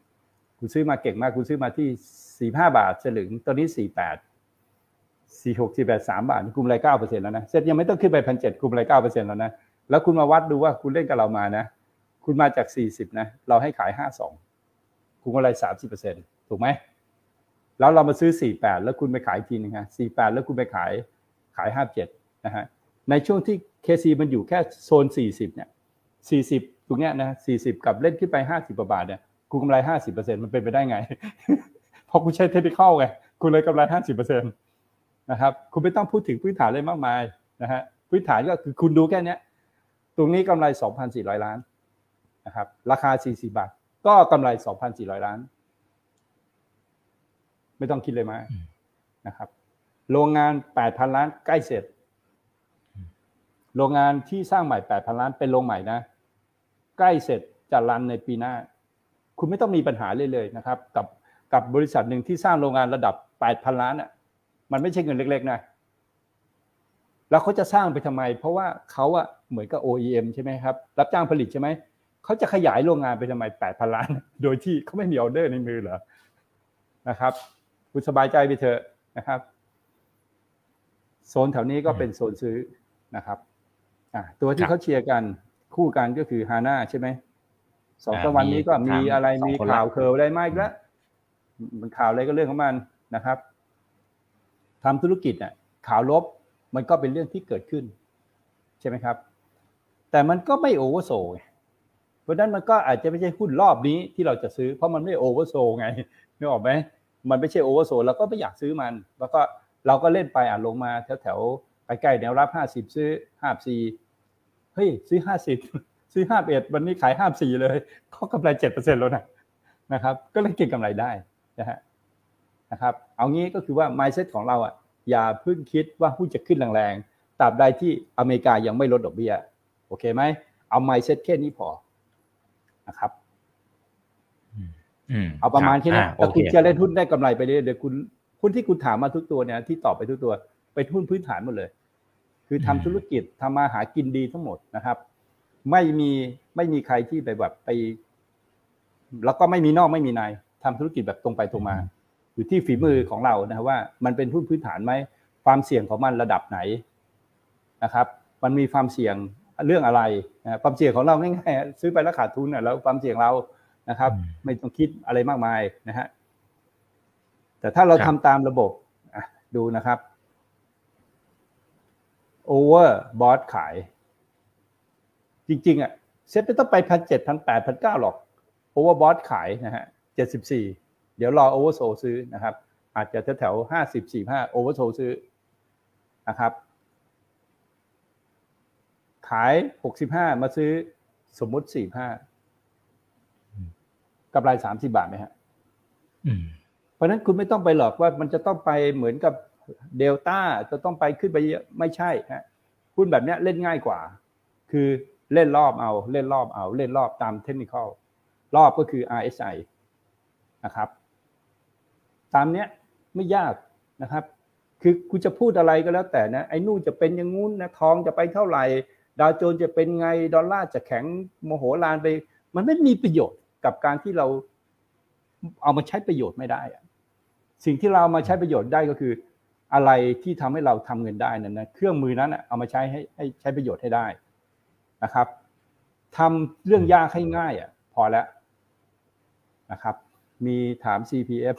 คุณซื้อมาเก่งมาก คุณซื้อมาที่สี่ห้าบาทสลึงตอนนี้สี่แปดสี่หกสี่แปดสามบาทกลุ่มไรเก้าเปอร์เซ็นต์แล้วนะเซ็ตยังไม่ต้องขึ้นไปพันเจ็ดกลุ่มไรเก้าเปอร์เซ็นต์แล้วนะแล้วคุณมาวัดดูว่าคุณเล่นกับเรามานะ คุณมาจากสี่สิบนะ เราให้ขายห้าสองคุณกำไรสามสิบเปอร์เซ็นต์ถูกไหม แล้วเรามาซื้อ 48 แล้วคุณไปขายทีนึงฮะ48 แล้วคุณไปขายขาย 57 นะฮะ ในช่วงที่ KC มันอยู่แค่โซน 40 เนี่ย 40 ตรงเนี้ยนะ 40 กับเล่นขึ้นไป 50กว่าบาทเนี่ย คุณกำไร 50%มันเป็นไปได้ไง เพราะคุณใช้เทคนิคไง คุณเลยกำไร 50%นะครับ คุณไม่ต้องพูดถึงพื้นฐานเลยมากมายนะฮะ พื้นฐานก็คือคุณดูแค่เนี้ยตรงนี้กำไร 2,400 ล้านนะครับ ราคา 40 บาท ก็กำไร 2,400 ล้าน ไม่ต้องคิดเลยมากนะครับ โรงงาน8,000ล้านใกล้เสร็จ โรงงานที่สร้างใหม่8,000ล้านเป็นโรงใหม่นะ ใกล้เสร็จจะรันในปีหน้า คุณไม่ต้องมีปัญหาเลยเลยนะครับ กับกับบริษัทหนึ่งที่สร้างโรงงานระดับ8,000ล้านอะ มันไม่ใช่เงินเล็ก ๆ นะแล้วเขาจะสร้างไปทำไม เพราะว่าเขาอะเหมือนกับ OEM ใช่ไหมครับ รับจ้างผลิตใช่ไหม เขาจะขยายโรงงานไปทำไม 8,000 ล้าน โดยที่เขาไม่มีออเดอร์ในมือเหรอ นะครับ คุณสบายใจไปเถอะนะครับ โซนแถวนี้ก็เป็นโซนซื้อนะครับอะตัวที่เขาเชียร์กันคู่กันก็คือฮาน่าใช่ไหมสองสามวันนี้ก็มีอะไรมีข่าวเคอร์อะไรมาอีกแล้วมันข่าวอะไรก็เรื่องของมันนะครับทำธุรกิจอะข่าวลบมันก็เป็นเรื่องที่เกิดขึ้น ใช่ไหมครับ แต่มันก็ไม่ oversold ไงเพราะฉะนั้นมันก็อาจจะไม่ใช่หุ้นรอบนี้ที่เราจะซื้อ เพราะมันไม่ oversold ไงนึกออกไหม มันไม่ใช่ oversold เราก็ไม่อยากซื้อมัน แล้วก็เราก็เล่นไปอะลงมาแถวแถวใกล้ๆแนวรับห้าสิบซื้อห้าสี่เฮ้ยซื้อห้าสิบซื้อห้าเอ็ดวันนี้ขายห้าสี่เลยเขากำไรเจ็ดเปอร์เซ็นต์แล้วนะนะครับ ก็เลยเก็งกำไรได้นะฮะนะครับ เอางี้ก็คือว่า mindset ของเราอะอย่าเพิ่งคิดว่าหุ้นจะขึ้นแรงๆตราบใดที่อเมริกายังไม่ลดดอกเบี้ยโอเคไหมเอา mindset แค่นี้พอนะครับ เอาประมาณแค่นี้อ่แต่โอคุณเคจะเล่นหุ้นได้กำไรไปเรื่อยเดี๋ยวคุณหุ้นที่คุณถามมาทุกตัวเนี่ยที่ตอบไปทุกตัวเป็นหุ้นพื้นฐานหมดเลย คือทำธุรกิจทำมาหากินดีทั้งหมดนะครับ ไม่มีไม่มีใครที่ไปแบบไป แล้วก็ไม่มีนอกไม่มีในทำธุรกิจแบบตรงไปตรงมา อยู่ที่ฝีมือของเรานะครับว่า มันเป็นหุ้นพื้นฐานไหมความเสี่ยงของมันระดับไหนนะครับ มันมีความเสี่ยงเรื่องอะไรนะความเสี่ยงของเราง่ายๆซื้อไปแล้วขาดทุนน่ะแล้วความเสี่ยงเรา นะครับอืมไม่ต้องคิดอะไรมากมายนะฮะแต่ถ้าเราครัทำบตามระบบอะดูนะครับโอเวอร์บอสขาย จริง ๆ อะ เซ็ตไม่ต้องไปพันเจ็ดพันแปดพันเก้าหรอก overbought ขายนะฮะเจ็ดสิบสี่เดี๋ยวรอ oversold ซื้อนะครับ อาจจะแถวๆห้าสิบสี่ห้า oversold ซื้อนะครับ ขายหกสิบห้ามาซื้อสมมุติสี่ห้า กำไรสามสิบาทไหมฮะอืมเพราะฉะนั้นคุณไม่ต้องไปหลอกว่ามันจะต้องไปเหมือนกับเดลต้าจะต้องไปขึ้นไปเยอะไม่ใช่ฮะหุ้นแบบเนี้ยเล่นง่ายกว่า คือเล่นรอบเอา เล่นรอบเอา เล่นรอบตามเทคนิคอลรอบก็คือ RSI นะครับ ตามเนี้ยไม่ยากนะครับ คือคุณจะพูดอะไรก็แล้วแต่นะไอ้นู่นจะเป็นอย่างงู้นนะทองจะไปเท่าไหร่ ดาวโจนส์จะเป็นไงดอลลาร์จะแข็งโมโหลานไป มันไม่มีประโยชน์ กับการที่เราเอามาใช้ประโยชน์ไม่ได้อะสิ่งที่เราเอามาใช้ประโยชน์ได้ก็คือ อะไรที่ทำให้เราทำเงินได้นั้นนะเครื่องมือนั้นนะเอามาใช้ให้ให้ใช้ประโยชน์ให้ได้นะครับทำเรื่องยากให้ง่ายอะพอแล้วนะครับ มีถาม CPF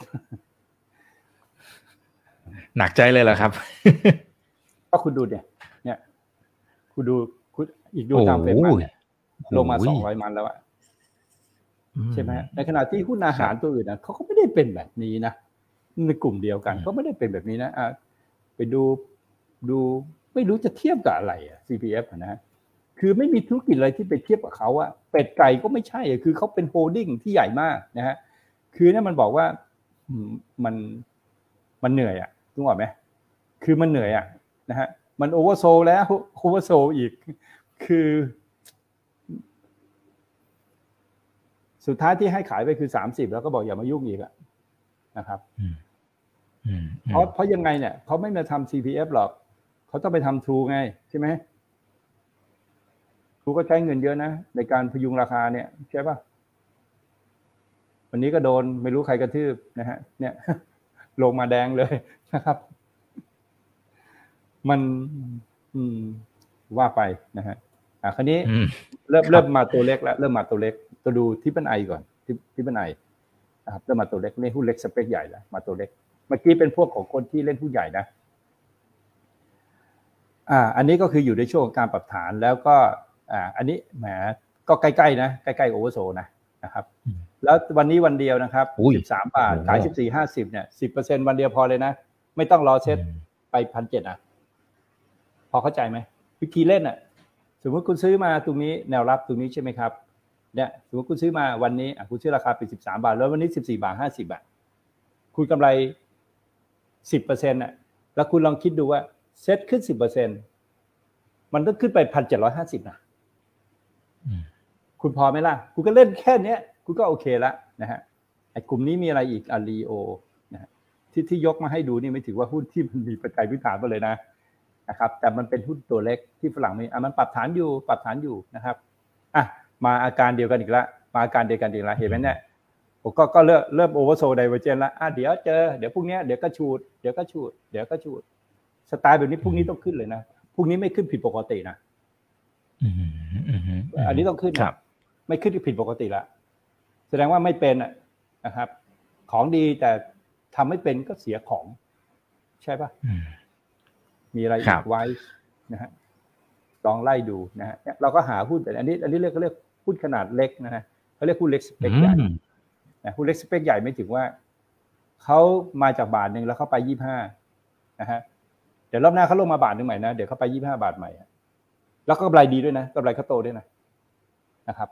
หนักใจเลยเหรอครับก็คุณดูเนี่ย เนี่ย คุณดูคุณอีกดูตามเฟรมมันเนี่ยลงมาสองร้อยมันแล้วอะ ใช่ไหมฮะในขณะที่หุ้นอาหารตัวอื่นนะเขาก็ไม่ได้เป็นแบบนี้นะในกลุ่มเดียวกันอืมก็ไม่ได้เป็นแบบนี้นะอะไปดูดูไม่รู้จะเทียบกับอะไรอะ CPF อะนะคือไม่มีธุรกิจอะไรที่ไปเทียบกับเขาอะเป็ดไก่ก็ไม่ใช่อะคือเขาเป็น holding ที่ใหญ่มากนะฮะคือเนี่ยมันบอกว่าอืมมันมันเหนื่อยอะถูกไหมคือมันเหนื่อยอะนะฮะมัน oversold แล้ว oversold อีก คือ สุดท้ายที่ให้ขายไปคือสามสิบแล้วก็บอกอย่ามายุ่งอีกอะนะครับอืมอืมเพราะเพราะยังไงเนี่ยเขาไม่มาทำ CPF หรอกเขาต้องไปทำ True ไงใช่ไหม True ก็ใช้เงินเยอะนะในการพยุงราคาเนี่ยใช่ปะวันนี้ก็โดนไม่รู้ใครกระทืบนะฮะ เนี่ย ลงมาแดงเลยนะครับ มันอืมว่าไปนะฮะ อะคราวนี้อืมเริ่มครับเริ่มมาตัวเล็กแล้วเริ่มมาตัวเล็กตัวดูที่เป็นไอก่อนที่ที่เป็นไอนะครับเริ่มมาตัวเล็กนี่หุ้นเล็กสเปคใหญ่แล้วมาตัวเล็ก เมื่อกี้เป็นพวกของคนที่เล่นหุ้นใหญ่นะอ่าอันนี้ก็คืออยู่ในช่วงของการปรับฐานแล้วก็อ่าอันนี้แหมก็ใกล้ๆนะใกล้ๆโอเวอร์โซนะนะครับอืมแล้ววันนี้วันเดียวนะครับอุ้ยสิบสามบาทโอ้โหขายสิบสี่ห้าสิบเนี่ยสิบเปอร์เซ็นวันเดียวพอเลยนะ ไม่ต้องรอเซ็ตไปพันเจ็ดอะ พอเข้าใจไหมวิธีเล่นอะส มมติคุณซื้อมาตรงนี้แนวรับตรงนี้ใช่ไหมครับเนี่ยสมมติคุณซื้อมาวันนี้อะคุณซื้อราคาเป็นสิบสามบาท แล้ววันนี้สิบสี่บาทห้าสิบอะคุณกำไรสิบเปอร์เซ็นต์อะแล้วคุณลองคิดดูว่าเซ็ตขึ้นสิบเปอร์เซ็นมันต้องขึ้นไปพันเจ็ดร้อยห้าสิบนะอืมคุณพอไหมล่ะคุณก็เล่นแค่เนี้ยคุณก็โอเคละนะฮะไอ้กลุ่มนี้มีอะไรอีกอารีโอนะฮะที่ที่ยกมาให้ดูนี่ไม่ถือว่าหุ้นที่มันมีปัจจัยพื้นฐานมาเลยนะ นะครับแต่มันเป็นหุ้นตัวเล็กที่ฝรั่งมีอะมันปรับฐานอยู่ปรับฐานอยู่นะครับอะมาอาการเดียวกันอีกละมาอาการเดียวกันอีกละเห็นไหมเนี่ยผมก็ก็เริ่มเริ่ม oversold divergence ละอะเดี๋ยวเจอเดี๋ยวพรุ่งเนี้ยเดี๋ยวก็ shoot เดี๋ยวก็ shoot เดี๋ยวก็ shoot สไตล์แบบนี้พรุ่งนี้ต้องขึ้นเลยนะพรุ่งนี้ไม่ขึ้นผิดปกตินะอืมอืมอืมอันนี้ต้องขึ้นครับ ไม่ขึ้นผิดปกติละแสดงว่าไม่เป็นอะนะครับ ของดีแต่ทำไม่เป็นก็เสียของ ใช่ปะอื มมีอะไรครัอีบกไว้นะฮะลองไล่ดูนะฮะเนี่ยเราก็หาหุ้นแต่อันนี้ อันนี้เรียกเขาเรียกหุ้นขนาดเล็กนะฮะเขาเรียกหุ้นเล็กสเปกใหญ่อืมนะหุ้นเล็กสเปกใหญ่ไม่ถึงว่าเขามาจากบาทหนึ่งแล้วเขาไปยี่ห้านะฮะเดี๋ยวรอบหน้าเขาลงมาบาทหนึ่งใหม่นะเดี๋ยวเขาไปยี่ห้าบาทใหม่อะแล้วก็กำไรดีด้วยนะกำไรเขาโตด้วยนะนะครับ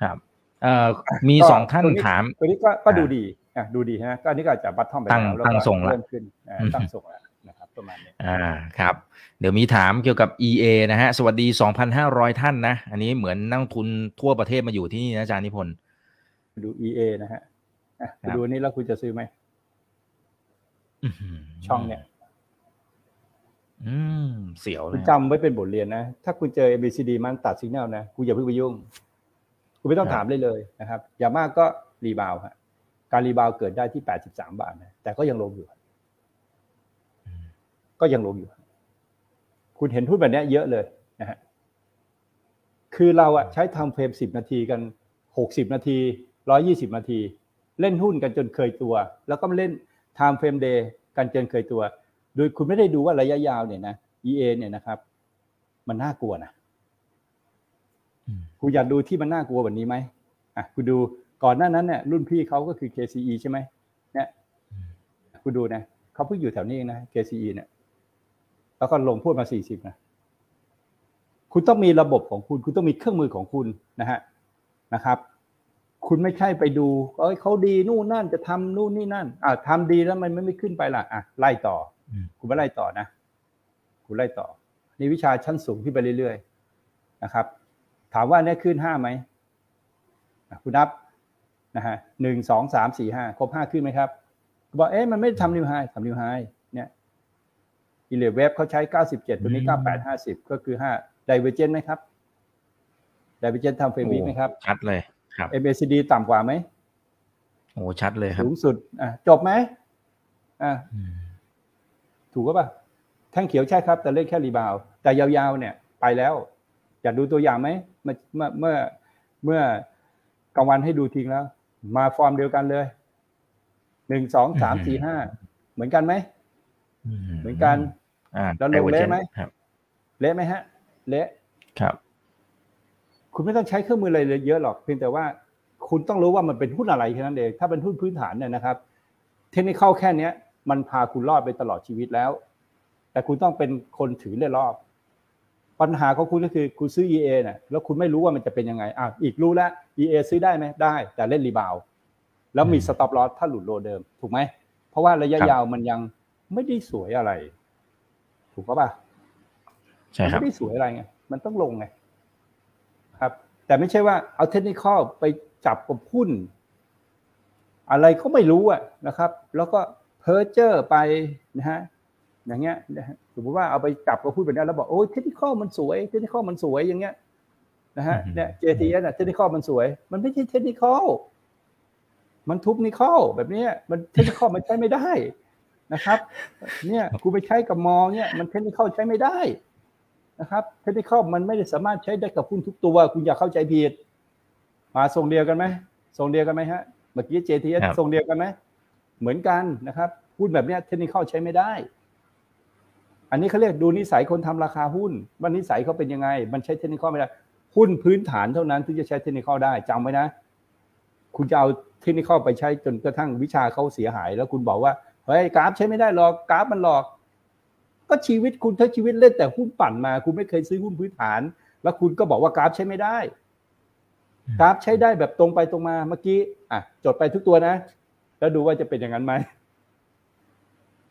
ครับ เอ่อมีก็สองท่านตัวนี้ถามตัวนี้ก็ก็อ่าดูดี อะดูดีฮะก็อันนี้ก็อาจจะบัตทอมไปตั้งแล้วแล้วตั้งก็ทรงละเริ่มขึ้นอ่าอืมตั้งส่งแล้วนะครับประมาณนี้อ่าครับ เดี๋ยวมีถามเกี่ยวกับ EA นะฮะ สวัสดี 2,500 ท่านนะ อันนี้เหมือนนักลงทุนทั่วประเทศมาอยู่ที่นี่นะอาจารย์นิพนธ์ดู EA นะฮะอะครับดูอันนี้แล้วคุณจะซื้อไหมอื้อหืช่องเนี่ย อืม เสียวเลคุณยจำไว้เป็นบทเรียนนะ ถ้าคุณเจอ ABCD มันตัดสัญญาณนะคุณอย่าเพิ่งไปยุ่ง คุณไม่ต้องถามเลยเลยนะครับ อย่างมากก็รีบาวฮะ การรีบาวเกิดได้ที่ 83 บาทนะแต่ก็ยังลงอยู่ ก็ยังลงอยู่ คุณเห็นหุ้นแบบเนี้ยเยอะเลยนะฮะคือเราอะใช้ทำเฟรม 10 นาทีกัน 60 นาที 120 นาที เล่นหุ้นกันจนเคยตัว แล้วก็มาเล่น time frame day กันจนเคยตัว โดยคุณไม่ได้ดูว่าระยะยาวเนี่ยนะ EA เนี่ยนะครับ มันน่ากลัวนะอืมคุณอยากดูที่มันน่ากลัวแบบนี้ไหมอะคุณดู ก่อนหน้านั้นเนี่ยรุ่นพี่เขาก็คือ KCE ใช่ไหมเนี่ยคุณดูนะเขาเพิ่งอยู่แถวนี้เองนะ KCE เนี่ยแล้วก็ลงพูดมา40นะคุณต้องมีระบบของคุณ คุณต้องมีเครื่องมือของคุณนะฮะนะครับ คุณไม่ใช่ไปดูเอ้ยเขาดีนู่นนั่นจะทำนู่นนี่นั่นอ่าทำดีแล้วมันไม่ขึ้นไปล่ะอะไล่ต่ออมคุณไม่ไล่ต่อนะ คุณไล่ต่อนี่วิชาชั้นสูงขึ้นไปเรื่อยๆนะครับ ถามว่าเนี่ยขึ้นห้าไหมอะคุณนับ นะฮะหนึ่งสองสามสี่ห้าครบห้าขึ้นไหมครับคุณบอกเอ๊ะมันไม่ได้ทำนิวไฮทำนิวไฮเนี่ย Elliott wave เขาใช้เก้าสิบเจ็ดตัวนี้อืมเก้าแปดห้าสิบก็คือห้า divergence ไหมครับ divergence time frame week ไหมครับชัดเลยครับ MACD ต่ำกว่าไหมโอ้ชัดเลยครับสูงสุดอะจบไหมอะอืมถูกก็ปล่ะแท่งเขียวใช่ครับ แต่เล่นแค่ rebound แต่ยาวๆเนี่ย ไปแล้ว อยากดูตัวอย่างไหมเมื่อเมื่อเมื่อเมื่อกลางวันให้ดูทิ้งแล้ว มาฟอร์มเดียวกันเลยหนึ่งสองสามสี่ห้าเหมือนกันไหมเหมือนกันอ่าแล้วลงเละไหมครับเละไหมฮะ เละครับ คุณไม่ต้องใช้เครื่องมืออะไรเลยเยอะหรอกเพียงแต่ว่า คุณต้องรู้ว่ามันเป็นหุ้นอะไรแค่นั้นเองถ้าเป็นหุ้นพื้นฐานเนี่ยนะครับ เทคนิคแค่เนี้ย มันพาคุณรอดไปตลอดชีวิตแล้ว แต่คุณต้องเป็นคนถือเล่รอบ ปัญหาของคุณก็คือคุณซื้อ EA เนี่ยแล้วคุณไม่รู้ว่ามันจะเป็นยังไงอะอีกรู้แล้ว EA ซื้อได้ไหมได้ แต่เล่น rebound แล้วมีอืม stop loss ถ้าหลุด low เดิม ถูกไหม เพราะว่าระยะครับยาวมันยังไม่ได้สวยอะไร ถูกปะป่ะใช่ครับมันไม่ได้สวยอะไรไงมันต้องลงไงครับ แต่ไม่ใช่ว่าเอา technical ไปจับกับหุ้น อะไรก็ไม่รู้อะนะครับ แล้วก็เพ้อเจ้อไปนะฮะอย่างเงี้ยนะฮะสมมติว่าเอาไปจับกับหุ้นแบบนี้แล้วบอกโอ้ย technical มันสวย technical มันสวยอย่างเงี้ย นะฮะอืมเนี่ย JTS อะเทคนิคอลมันสวย มันไม่ใช่เทคนิคอลมันทุบนิคอลแบบเนี้ยมันเทคนิคอลมันใช้ไม่ได้นะครับ เนี่ยกูไปใช้กับมอเนี่ยมันเทคนิคอลใช้ไม่ได้นะครับเทคนิคอลมันไม่ได้สามารถใช้ได้กับหุ้นทุกตัว คุณอย่าเข้าใจผิดมาทรงเดียวกันไหมทรงเดียวกันไหมฮะเมื่อกี้ JTS ครับทรงเดียวกันไหมเหมือนกันนะครับหุ้นแบบเนี้ยเทคนิคอลใช้ไม่ได้ อันนี้เขาเรียกดูนิสัยคนทำราคาหุ้นว่านิสัยเขาเป็นยังไง มันใช้เทคนิคอลไม่ได้ หุ้นพื้นฐานเท่านั้นที่จะใช้เทคนิคได้จำไว้นะ คุณจะเอาเทคนิคไปใช้จนกระทั่งวิชาเขาเสียหาย แล้วคุณบอกว่าเฮ้ยกราฟใช้ไม่ได้หรอกกราฟมันหลอก ก็ชีวิตคุณถ้าชีวิตเล่นแต่หุ้นปั่นมา คุณไม่เคยซื้อหุ้นพื้นฐาน แล้วคุณก็บอกว่ากราฟใช้ไม่ได้ กราฟใช้ได้แบบตรงไปตรงมาเมื่อกี้อะจดไปทุกตัวนะ แล้วดูว่าจะเป็นอย่างนั้นไหม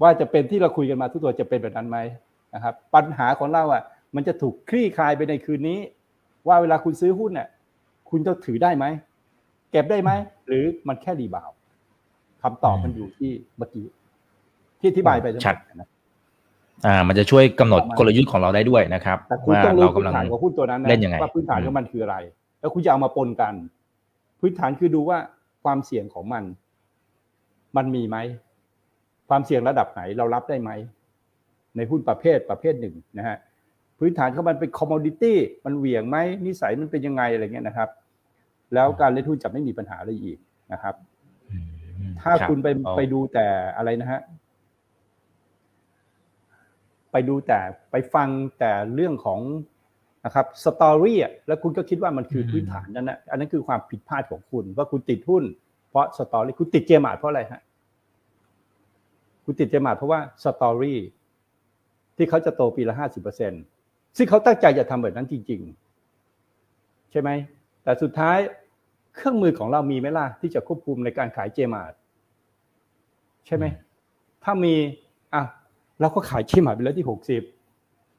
ว่าจะเป็นที่เราคุยกันมาทุกตัวจะเป็นแบบนั้นไหมนะครับ ปัญหาของเราอะ มันจะถูกคลี่คลายไปในคืนนี้ ว่าเวลาคุณซื้อหุ้นเนี่ยคุณจะถือได้ไหม เก็บได้ไหม หรือมันแค่รีบาวด์คำตอบมันอยู่ที่เมื่อกี้ ที่อธิบายไปทั้งหมชัดนะอ่า มันจะช่วยกำหนดประมาณกลยุทธ์ของเราได้ด้วยนะครับแต่คุณว่าต้องรู้เราพื้กำนลังฐานของหุ้นตัวนั้นนะเล่นยังไงว่าพื้นฐานอืมของมันคืออะไร แล้วคุณจะเอามาปนกัน พื้นฐานคือดูว่าความเสี่ยงของมัน มันมีไหมความเสี่ยงระดับไหนเรารับได้ไหมในหุ้นประเภทประเภทหนึ่งนะฮะ พื้นฐานเของมันเป็นคอมมอดิตี้มันเหวี่ยงไหมนิสัยมันเป็นยังไงอะไรเงี้ยนะครับ แล้วการเล่นหุ้นจะไม่มีปัญหาอะไรอีกนะครับ ถ้าคุณไปไปดูแต่อะไรนะฮะไปดูแต่ไปฟังแต่เรื่องของนะครับ story แล้วคุณก็คิดว่ามันคือพื้นฐานนั่นนะอันนั้นคือความผิดพลาดของคุณ ว่าคุณติดหุ้น เพราะ story คุณติดเจมาร์ทเพราะอะไรฮะคุณติดเจมาร์ทเพราะว่า story ที่เขาจะโตปีละห้าสิบเปอร์เซ็นต์ ซึ่งเขาตั้งใจจะทำแบบนั้นจริง ๆ ใช่ไหม แต่สุดท้ายเครื่องมือของเรามีไหมล่ะที่จะควบคุมในการขายเจมาร์ทใช่ไหม ถ้ามีอะเราก็ขายเจมาร์ทไปแล้วที่หกสิบ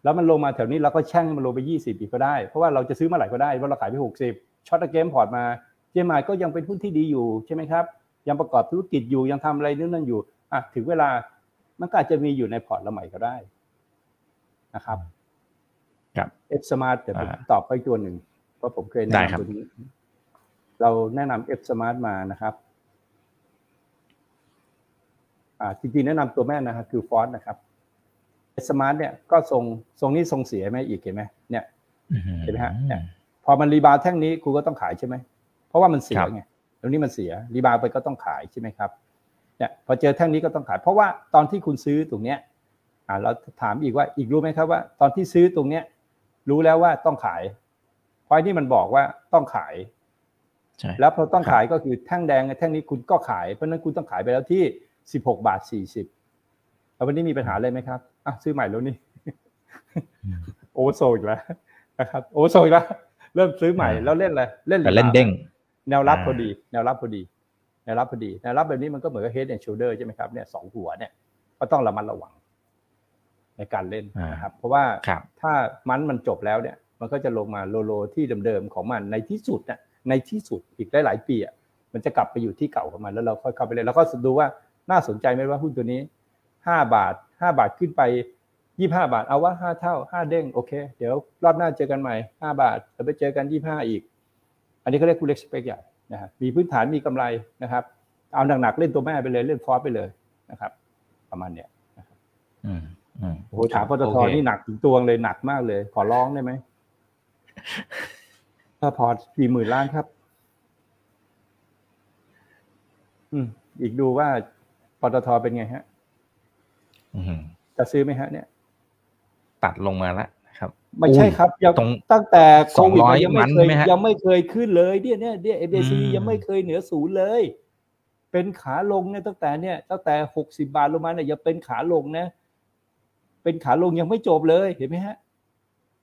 แล้วมันลงมาแถวนี้เราก็แช่งมันลงไปยี่สิบอีกก็ได้ เพราะว่าเราจะซื้อเมื่อไหร่ก็ได้เพราะเราขายไปหกสิบ short against port มาเจมาร์ทก็ยังเป็นหุ้นที่ดีอยู่ใช่ไหมครับ ยังประกอบธุรกิจอยู่ยังทำอะไรนู่นนั่นอยู่อะถึงเวลามันก็อาจจะมีอยู่ใน port เราใหม่ก็ได้นะครับครับ FSMART เดี๋ยวผมอ่าตอบไปตัวหนึ่งเพราะผมเคยได้แนะครับนำตัวนี้ เราแนะนำ FSMART มานะครับอ่าจริงๆแนะนำตัวแม่นะครับคือ FORTH นะครับ FSMART เนี่ยก็ทรงทรงนี้ทรงเสียไหมอีกเห็นไหมเนี่ยเห็นไหมฮะเนี่ยพอมัน rebound แท่งนี้คุณก็ต้องขายใช่ไหมเพราะว่ามันเสียครับไงตรงนี้มันเสีย rebound ไปก็ต้องขายใช่ไหมครับเนี่ยพอเจอแท่งนี้ก็ต้องขาย เพราะว่าตอนที่คุณซื้อตรงเนี้ยอ่าเราถามอีกว่าอีกรู้ไหมครับว่า ตอนที่ซื้อตรงเนี้ย รู้แล้วว่าต้องขายเพราะที่มันบอกว่าต้องขายใช่แล้วพอต้องครับขายก็คือแท่งแดงกับแท่งนี้คุณก็ขายเพราะฉะนั้นคุณต้องขายไปแล้วที่16บาท40แล้ววันนี้มีปัญหาอะไรไหมครับอะซื้อใหม่แล้วนี่ oversold อีกแล้วนะครับ oversold อีกแล้วเริ่มซื้อใหม่อ่าแล้วเล่นอะไรเล่นแต่เล่นเด้งแนวรับอ่าพอดี แนวรับพอดีแนวรับพอดีแนวรับแบบนี้มันก็เหมือนกับ head and shoulder ใช่ไหมครับเนี่ยสองหัวเนี่ยก็ต้องระมัดระวัง ในการเล่นนะครับ เพราะว่าครับถ้ามันมันจบแล้วเนี่ย มันก็จะลงมาโลโลที่เดิมๆของมันในที่สุดเนี่ยในที่สุดอีกหลายๆปีอะมันจะกลับไปอยู่ที่เก่าของมันแล้วเราค่อยเข้าไปเล่นแล้วก็ดูว่าน่าสนใจไหมว่าหุ้นตัวนี้ห้าบาทห้าบาทขึ้นไปยี่ห้าบาทเอาว่าห้าเท่าห้าเด้งโอเค เดี๋ยวรอบหน้าเจอกันใหม่ห้าบาทแล้วไปเจอกันยี่ห้าอีก อันนี้เขาเรียกคูเล็กสเปกใหญ่นะฮะมีพื้นฐานมีกำไรนะครับ เอาหนักๆเล่นตัวแม่ไปเลยเล่นฟอสไปเลยนะครับ ประมาณเนี้ยอืมอืม โอ้โหถามปตทโอเคนี่หนักถึงตัวเลยหนักมากเลย ขอร้องได้ไหม ถ้าพอร์ตสี่หมื่นล้านครับ อืม อีกดูว่าปตทเป็นไงฮะอืมจะซื้อไหมฮะ เนี่ย ตัดลงมาแล้วครับ ไม่ใช่ครับยังตรงตั้งแต่โควิด200ยังไม่เคมันยไหมฮะยังไม่เคยขึ้นเลยเนี่ยเนี่ยเนี่ยเอเซีอืมยังไม่เคยเหนือศูนย์เลย เป็นขาลงเนี่ยตั้งแต่เนี่ยตั้งแต่หกสิบาทลงมาเนี่ยยังเป็นขาลงนะ เป็นขาลงยังไม่จบเลยเห็นไหมฮะ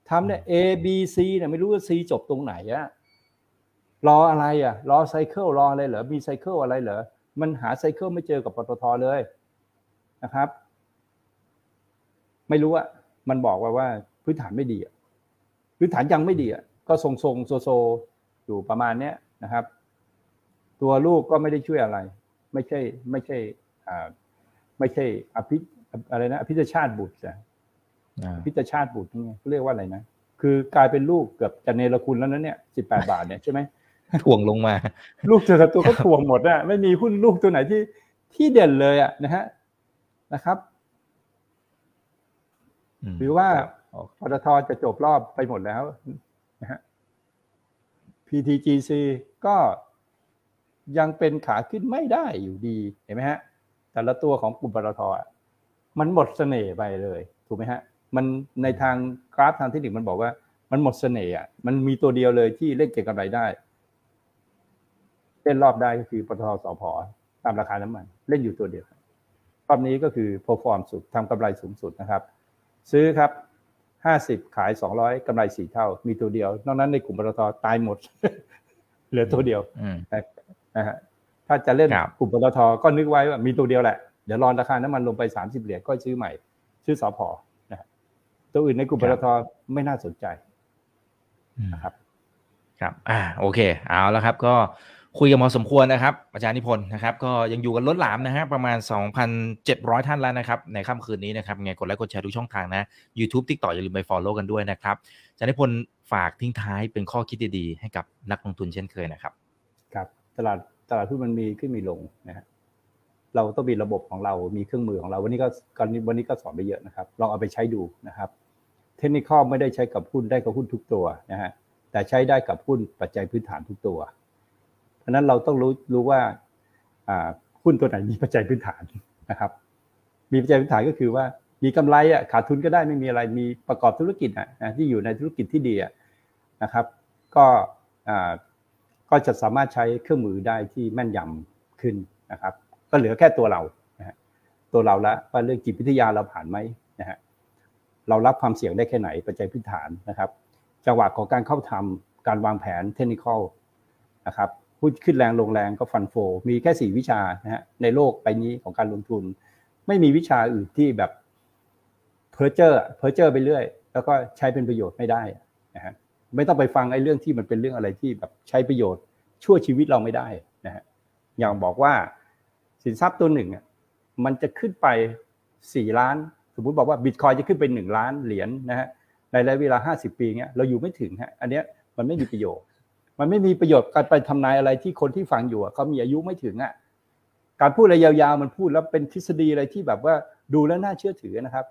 ทำเนี่ย A B C เนี่ยไม่รู้ว่า C จบตรงไหนอะรออะไรอะรอไซเคิลรออะไรเหรอมีไซเคิลอะไรเหรอมันหาไซเคิลไม่เจอกับปตทเลยนะครับ ไม่รู้อะมันบอกว่าว่าพื้นฐานไม่ดีอะพื้นฐานยังไม่ดีอะก็ทรงทรงโซโซอยู่ประมาณเนี้ยนะครับ ตัวลูกก็ไม่ได้ช่วยอะไร ไม่ใช่ไม่ใช่อ่าไม่ใช่อภิ อะไรนะอภิชาติบุตรนะอ่าอภิชาติบุตรนี่ไงเขาเรียกว่าอะไรนะคือกลายเป็นลูกเกือบจะเนรคุณแล้วนั้นเนี่ยสิบแปดบาทเนี่ยใช่ไหมถ่วงลงมา ลูกแต่ละตัวก็ทวงหมดอะไม่มีหุ้นลูกตัวไหนที่ที่เด่นเลยอะนะฮะนะครับมหรือว่าครับปตทจะจบรอบไปหมดแล้วนะฮะ PTGC ก็ยังเป็นขาขึ้นไม่ได้อยู่ดีเห็นไหมฮะ แต่ละตัวของกลุ่มปตทอะ มันหมดเสน่ห์ไปเลยถูกไหมฮะมันในทางกราฟทางเทคนิคมันบอกว่า มันหมดเสน่ห์อะมันมีตัวเดียวเลยที่เล่นเก็งกำไรได้เล่นรอบได้ก็คือปตทสพตามราคาน้ำมัน เล่นอยู่ตัวเดียวรอบนี้ก็คือ perform สุดทำกำไรสูงสุดนะครับ ซื้อครับห้าสิบขายสองร้อยกำไรสี่เท่า มีตัวเดียว นอกนั้นในกลุ่มปตทตายหมด เหลือตัวเดียวอืมนะฮะถ้าจะเล่นครับกลุ่มปตทก็นึกไว้ว่ามีตัวเดียวแหละ เดี๋ยวรอราคาน้ำมันลงไปสามสิบเหรียญก็ซื้อใหม่ ซื้อสอพอนะฮะตัวอื่นในกลุ่มปตทไม่น่าสนใจอืมนะครับ ครับ อ่า โอเค เอาแล้วครับ ก็คุยกันพอสมควรนะครับ อาจารย์นิพนธ์นะครับ ก็ยังอยู่กันล้นหลามนะฮะประมาณ 2,700 ท่านแล้วนะครับ ในค่ำคืนนี้นะครับไงกดไลค์กดแชร์ทุกช่องทางนะ YouTube TikTok อย่าลืมไป follow กันด้วยนะครับ อาจารย์นิพนธ์ฝากทิ้งท้ายเป็นข้อคิดดีๆ ให้กับนักลงทุนเช่นเคยนะครับ ครับ ตลาดตลาดหุ้นมันมีขึ้นมีลงนะฮะ เราต้องมีระบบของเรา มีเครื่องมือของเรา วันนี้ก็ก่อนนี้วันนี้ก็สอนไปเยอะนะครับ ลองเอาไปใช้ดูนะครับ เทคนิคไม่ได้ใช้กับหุ้นได้กับหุ้นทุกตัวนะฮะ แต่ใช้ได้กับหุ้นปัจจัยพื้นฐานทุกตัว เพราะนั้นเราต้องรู้รู้ว่าอ่าหุ้นตัวไหนมีปัจจัยพื้นฐานนะครับ มีปัจจัยพื้นฐานก็คือว่ามีกำไรอะขาดทุนก็ได้ไม่มีอะไร มีประกอบธุรกิจอะนะที่อยู่ในธุรกิจที่ดีอะนะครับ ก็อ่าก็จะสามารถใช้เครื่องมือได้ที่แม่นยำขึ้นนะครับ ก็เหลือแค่ตัวเรานะฮะตัวเราละว่าเรื่องจิตวิทยาเราผ่านไหมนะฮะเรารับความเสี่ยงได้แค่ไหนปัจจัยพื้นฐานนะครับ จังหวะของการเข้าทำการวางแผนเทคนิคนะครับหุ้นขึ้นแรงลงแรงก็ fund flow มีแค่สี่วิชานะฮะในโลกใบนี้ของการลงทุน ไม่มีวิชาอื่นที่แบบเพอร์เจอร์เพอร์เจอร์ไปเรื่อย แล้วก็ใช้เป็นประโยชน์ไม่ได้นะฮะไม่ต้องไปฟังไอ้เรื่องที่มันเป็นเรื่องอะไรที่แบบใช้ประโยชน์ช่วยชีวิตเราไม่ได้นะฮะอย่างบอกว่า สินทรัพย์ตัวหนึ่งอะมันจะขึ้นไปสี่ล้าน สมมุติบอกว่าบิตคอยจะขึ้นไปหนึ่งล้านเหรียญนะฮะในระยะเวลาห้าสิบปีเนี้ยเราอยู่ไม่ถึงฮะอันเนี้ยมันไม่มีประโยชน์ มันไม่มีประโยชน์การไปทำนายอะไรที่คนที่ฟังอยู่เขามีอายุไม่ถึงอะการพูดอะไรยาวๆมันพูดแล้วเป็นทฤษฎีอะไรที่แบบว่าดูแล้วน่าเชื่อถือนะครับ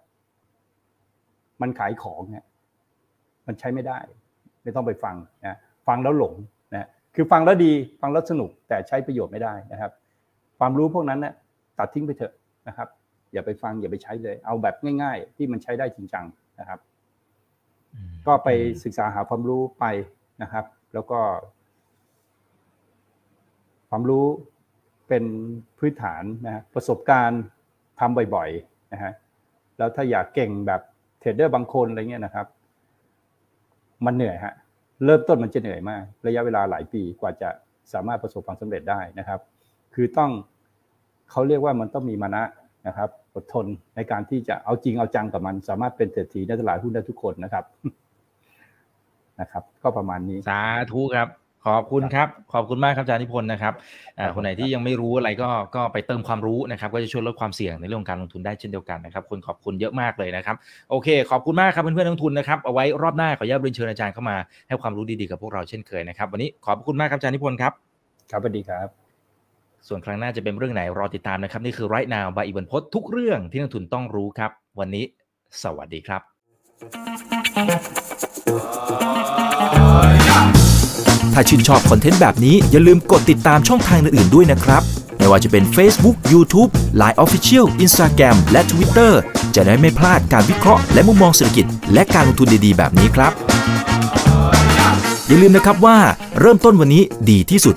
มันขายของเนี่ยมันใช้ไม่ได้ ไม่ต้องไปฟังนะฟังแล้วหลงนะคือฟังแล้วดีฟังแล้วสนุกแต่ใช้ประโยชน์ไม่ได้นะครับ ความรู้พวกนั้นนะตัดทิ้งไปเถอะนะครับ อย่าไปฟังอย่าไปใช้เลย เอาแบบง่าย ๆ ที่มันใช้ได้จริงจังนะครับ ก็ไปศึกษาหาความรู้ไปนะครับ แล้วก็ ความรู้เป็นพื้นฐานนะประสบการณ์ทำบ่อยๆนะฮะแล้วถ้าอยากเก่งแบบเทรดเดอร์บางคนอะไรเงี้ยนะครับ มันเหนื่อยฮะเริ่มต้นมันจะเหนื่อยมาก ระยะเวลาหลายปีกว่าจะสามารถประสบความสำเร็จได้นะครับ คือต้องเขาเรียกว่ามันต้องมีมานะนะครับ อดทนในการที่จะเอาจริงเอาจังกับมัน สามารถเป็นเศรษฐีในตลาดหุ้นได้ทุกคนนะครับนะครับ ก็ประมาณนี้สาธุครับขอบคุณครับ ขอบคุณมากครับอาจารย์นิพนธ์นะครับอ่าคนไหนที่ยังไม่รู้อะไรก็ก็ไปเติมความรู้นะครับ ก็จะช่วยลดความเสี่ยงในเรื่องของการลงทุนได้เช่นเดียวกันนะครับ คนขอบคุณเยอะมากเลยนะครับ โอเค ขอบคุณมากครับเพื่อนๆนักลงทุนนะครับ เอาไว้รอบหน้าขออนุญาตเรียนเชิญอาจารย์เข้ามาให้ความรู้ดีๆกับพวกเราเช่นเคยนะครับ วันนี้ขอบคุณมากครับอาจารย์นิพนธ์ครับ ครับสวัสดีครับ ส่วนครั้งหน้าจะเป็นเรื่องไหนรอติดตามนะครับ นี่คือ right now บายอีวันพศทุกเรื่องที่นักทุนต้องรู้ครับ วันนี้ สวัสดีครับ ถ้าชื่นชอบคอนเทนต์แบบนี้อย่าลืมกดติดตามช่องทางอื่นๆด้วยนะครับ ไม่ว่าจะเป็น Facebook, YouTube, Line Official, Instagram และ Twitter จะได้ไม่พลาดการวิเคราะห์และมุมมองเศรษฐกิจ และการลงทุนดีๆ แบบนี้ครับ อย่าลืมนะครับว่าเริ่มต้นวันนี้ดีที่สุด